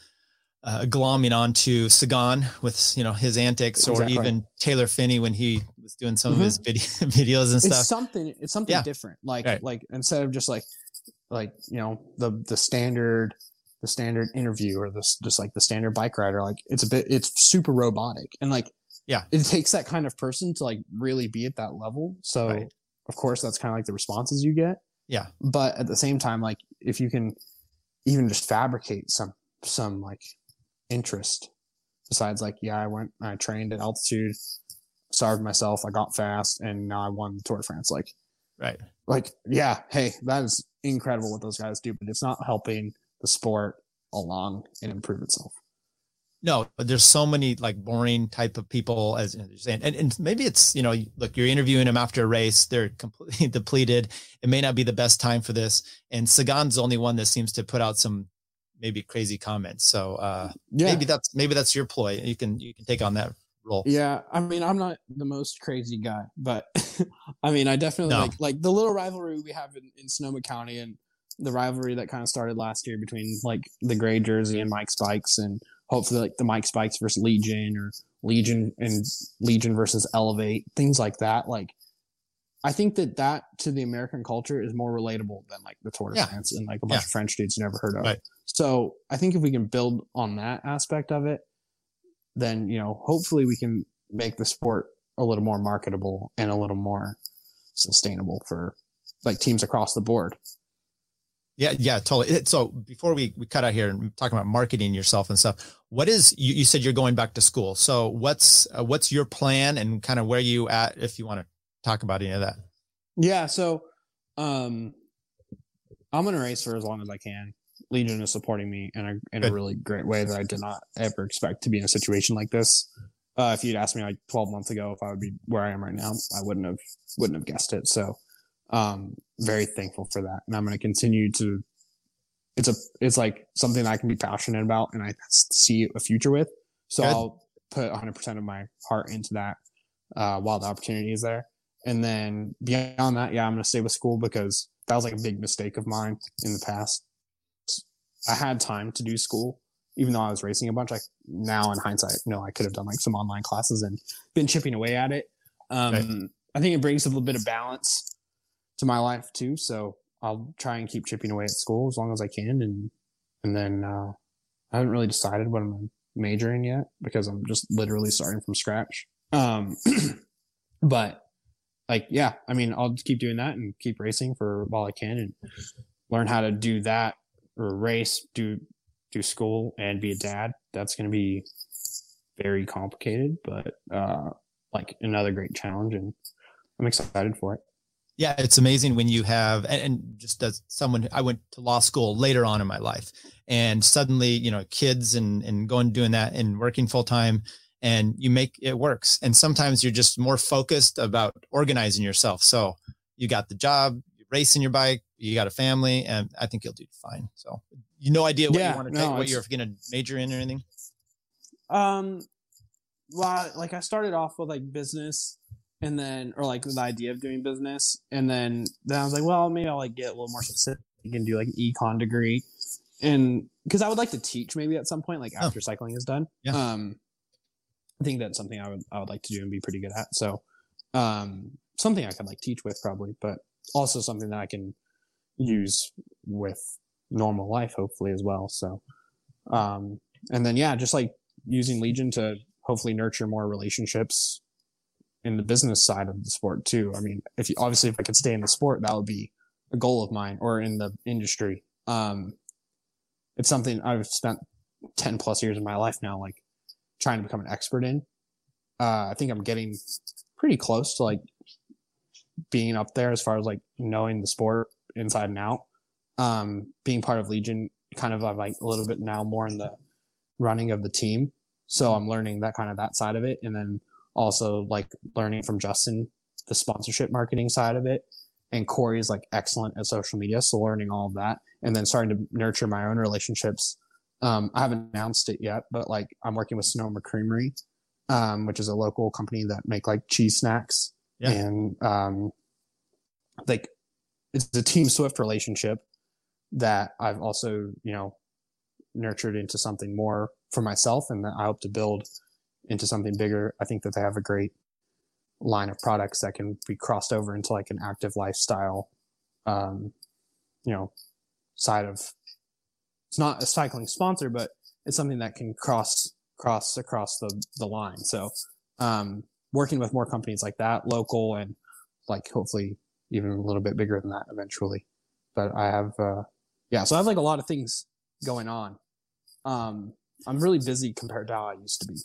a glomming onto Sagan with you know his antics, or even Taylor Phinney when he was doing some mm-hmm. of his video, videos and stuff. It's something. It's something yeah. different. Like right. like instead of just like like you know the the standard the standard interview or this just like the standard bike rider like it's a bit it's super robotic and like yeah it takes that kind of person to like really be at that level so right. of course that's kind of like the responses you get yeah but at the same time like if you can even just fabricate some some like interest besides like yeah i went i trained at altitude starved myself i got fast and now i won the tour de france like right like yeah hey that is incredible what those guys do but it's not helping the sport along and improve itself. No, but there's so many like boring type of people as you're saying, and, and maybe it's you know look you're interviewing them after a race, they're completely depleted. It may not be the best time for this, and Sagan's the only one that seems to put out some maybe crazy comments. So uh, yeah. maybe that's maybe that's your ploy. You can you can take on that role. Yeah, I mean I'm not the most crazy guy, but I mean I definitely no. like like the little rivalry we have in, in Sonoma County and the rivalry that kind of started last year between like the gray jersey and Mike's Bikes, and hopefully like the Mike's Bikes versus Legion or Legion and Legion versus Elevate, things like that. Like, I think that that to the American culture is more relatable than like the Tour de yeah. France and like a bunch yeah. of French dudes you never heard of. Right. So I think if we can build on that aspect of it, then you know hopefully we can make the sport a little more marketable and a little more sustainable for like teams across the board. Yeah, yeah, totally. So before we, we cut out here and talking about marketing yourself and stuff, what is you, you said you're going back to school. So what's uh, what's your plan and kind of where you at if you want to talk about any of that? Yeah, so um I'm gonna race for as long as I can. Legion is supporting me in a in a really great way that I did not ever expect to be in a situation like this. Uh, if you'd asked me like 12 months ago if I would be where I am right now, I wouldn't have wouldn't have guessed it. So um, very thankful for that. And I'm going to continue to, it's a, it's like something I can be passionate about and I see a future with. So Good. I'll put 100% of my heart into that, uh, while the opportunity is there. And then beyond that, yeah, I'm going to stay with school because that was like a big mistake of mine in the past. I had time to do school, even though I was racing a bunch. Like now in hindsight, no, I could have done like some online classes and been chipping away at it. Um, right. I think it brings a little bit of balance to my life too. So I'll try and keep chipping away at school as long as I can. And, and then, uh, I haven't really decided what I'm majoring yet because I'm just literally starting from scratch. Um, but like, yeah, I mean, I'll just keep doing that and keep racing for while I can and learn how to do that or race, do, do school and be a dad. That's going to be very complicated, but, uh, like another great challenge and I'm excited for it. Yeah, it's amazing when you have, and, and just as someone, I went to law school later on in my life, and suddenly, you know, kids and and going doing that and working full time, and you make it works. And sometimes you're just more focused about organizing yourself. So you got the job, racing your bike, you got a family, and I think you'll do fine. So you no idea what yeah, you want to no, take, what you're going to major in or anything. Um, well, like I started off with like business and then or like the idea of doing business and then then i was like well maybe i'll like get a little more specific and do like an econ degree and because i would like to teach maybe at some point like oh. after oh. cycling is done yeah. um i think that's something i would i would like to do and be pretty good at so um something i could like teach with probably but also something that i can use with normal life hopefully as well so um and then yeah just like using legion to hopefully nurture more relationships in the business side of the sport too. I mean, if you, obviously if I could stay in the sport, that would be a goal of mine or in the industry. Um, it's something I've spent 10 plus years of my life now, like trying to become an expert in. Uh, I think I'm getting pretty close to like being up there as far as like knowing the sport inside and out. Um, being part of Legion, kind of I'm like a little bit now more in the running of the team. So I'm learning that kind of that side of it. And then also like learning from Justin the sponsorship marketing side of it. And Corey is like excellent at social media, so learning all of that, and then starting to nurture my own relationships. Um, I haven't announced it yet, but like I'm working with Sonoma Creamery, um, which is a local company that make like cheese snacks, yeah. and um, like it's a Team Swift relationship that I've also you know nurtured into something more for myself, and that I hope to build into something bigger. I think that they have a great line of products that can be crossed over into like an active lifestyle, um, you know, side of. It's not a cycling sponsor, but it's something that can cross cross across the the line. So, um, working with more companies like that, local and like hopefully even a little bit bigger than that eventually. But I have, uh, yeah, so I have like a lot of things going on. Um, I'm really busy compared to how I used to be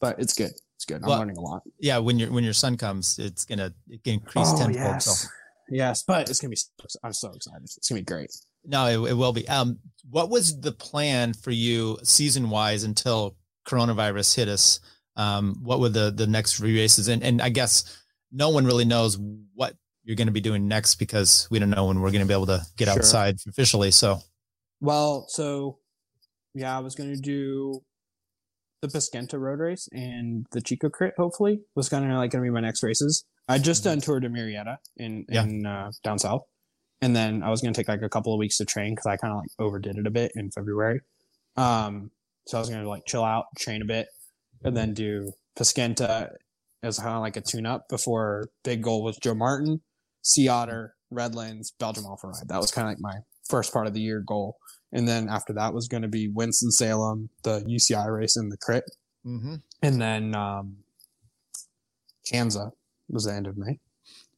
but it's good. It's good. I'm well, learning a lot. Yeah, when your when your son comes, it's gonna it can increase oh, tenfold. Yes. So. yes, but it's gonna be. I'm so excited. It's gonna be great. No, it, it will be. Um, what was the plan for you season wise until coronavirus hit us? Um, what were the the next three races? And and I guess no one really knows what you're going to be doing next because we don't know when we're going to be able to get sure. outside officially. So, well, so yeah, I was going to do the Paskenta road race and the Chico crit hopefully was kind of like going to be my next races. I just mm-hmm. done Tour de Murrieta in, yeah. in uh, down south. And then I was going to take like a couple of weeks to train because I kind of like overdid it a bit in February. Um, so I was going to like chill out, train a bit, and then do Paskenta as kind of like a tune up before big goal was Joe Martin, Sea Otter, Redlands, Belgian Waffle Ride. That was kind of like my first part of the year goal. And then after that was going to be Winston Salem, the UCI race and the crit. Mm-hmm. And then um, Kanza was the end of May.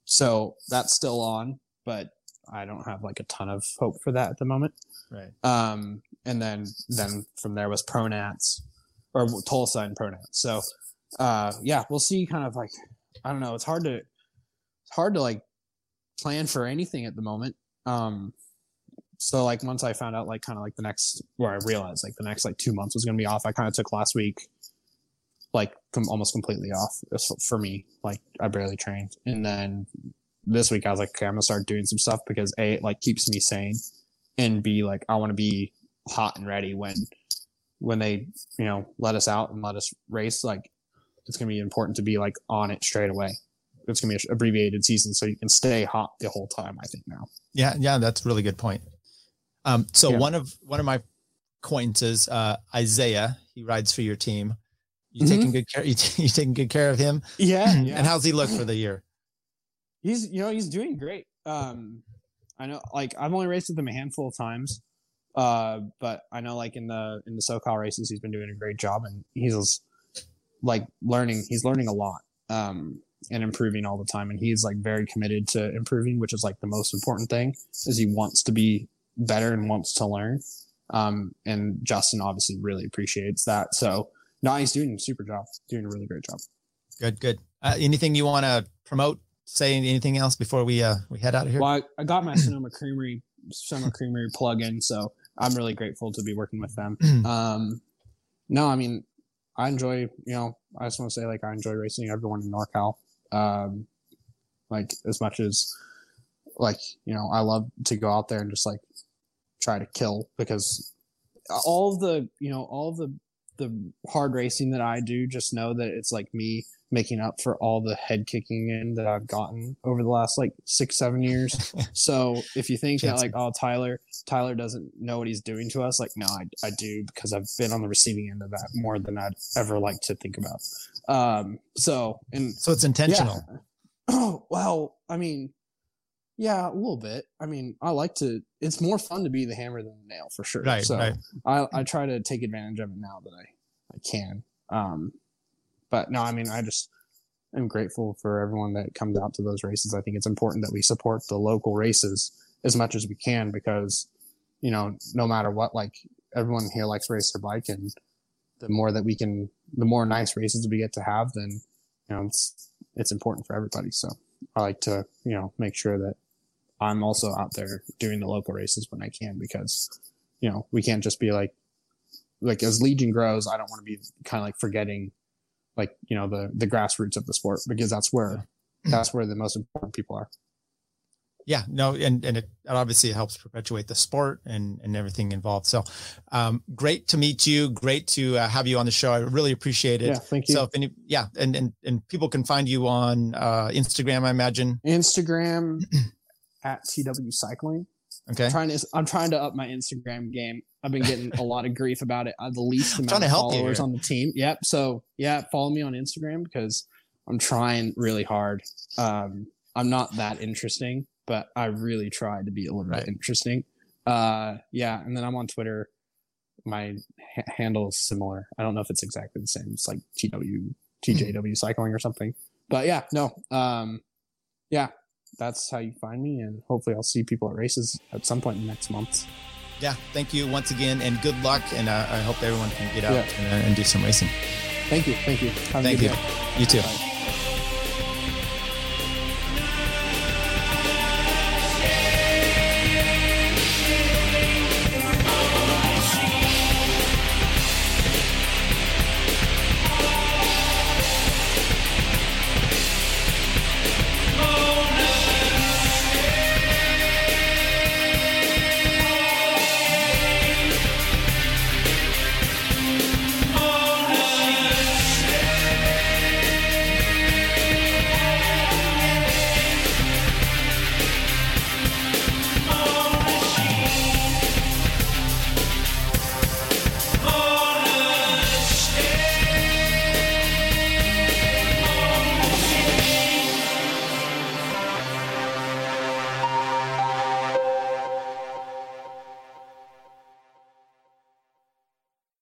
So that's still on, but I don't have like a ton of hope for that at the moment. Right. Um, and then then from there was Pronats or Tulsa and Pronats. So uh, yeah, we'll see. Kind of like I don't know. It's hard to it's hard to like plan for anything at the moment. Um, so like once I found out like kind of like the next where I realized like the next like two months was gonna be off, I kind of took last week like com- almost completely off for me. Like I barely trained, and then this week I was like, okay, I'm gonna start doing some stuff because a it like keeps me sane, and b like I want to be hot and ready when when they you know let us out and let us race. Like it's gonna be important to be like on it straight away. It's gonna be an abbreviated season, so you can stay hot the whole time. I think now. Yeah, yeah, that's a really good point. Um, so yeah. one of one of my acquaintances, uh, Isaiah, he rides for your team. You mm-hmm. taking good care? You, t- you taking good care of him? Yeah, yeah. and how's he look for the year? He's you know he's doing great. Um, I know like I've only raced with him a handful of times, uh, but I know like in the in the SoCal races he's been doing a great job and he's like learning. He's learning a lot. Um, and improving all the time and he's like very committed to improving which is like the most important thing is he wants to be better and wants to learn. Um, and Justin obviously really appreciates that. So no, he's doing a super job, doing a really great job. Good, good. Uh, anything you want to promote say anything else before we uh we head out of here? Well, I, I got my Sonoma Creamery Sonoma Creamery plug-in, so I'm really grateful to be working with them. um, no, I mean, I enjoy. You know, I just want to say like I enjoy racing everyone in NorCal. Um, like as much as like you know, I love to go out there and just like try to kill because all the you know all the the hard racing that I do, just know that it's like me making up for all the head kicking in that I've gotten over the last like six, seven years. so if you think that like, oh, Tyler, Tyler doesn't know what he's doing to us, like, no, I, I do because I've been on the receiving end of that more than I'd ever like to think about. Um, so, and so it's intentional. Yeah. Oh, well, I mean, yeah, a little bit. I mean, I like to. It's more fun to be the hammer than the nail for sure. Right. So right. I I try to take advantage of it now that I I can. Um, but no, I mean, I just am grateful for everyone that comes out to those races. I think it's important that we support the local races as much as we can because, you know, no matter what, like everyone here likes to race their bike and the more that we can, the more nice races we get to have, then, you know, it's, it's important for everybody. So I like to, you know, make sure that I'm also out there doing the local races when I can because, you know, we can't just be like, like as Legion grows, I don't want to be kind of like forgetting like, you know, the, the grassroots of the sport because that's where, that's where the most important people are. Yeah, no, and, and it obviously helps perpetuate the sport and, and everything involved. So, um, great to meet you. Great to uh, have you on the show. I really appreciate it. Yeah, thank you. So, if any, yeah, and, and, and people can find you on, uh, Instagram, I imagine. Instagram at TW Cycling. Okay. I'm trying to I'm trying to up my Instagram game. I've been getting a lot of grief about it. I have the least I'm amount of followers on the team. Yep. So yeah, follow me on Instagram because I'm trying really hard. Um, I'm not that interesting, but I really try to be a little Right. bit interesting. Uh, yeah, and then I'm on Twitter. My ha- handle is similar. I don't know if it's exactly the same. It's like TW TJW cycling or something. But yeah, no. Um, yeah, that's how you find me, and hopefully I'll see people at races at some point in the next month. Yeah. Thank you once again and good luck. And uh, I hope everyone can get out Yeah. and, uh, and do some racing. Thank you. Thank you. Have Thank you. day. You too. Bye.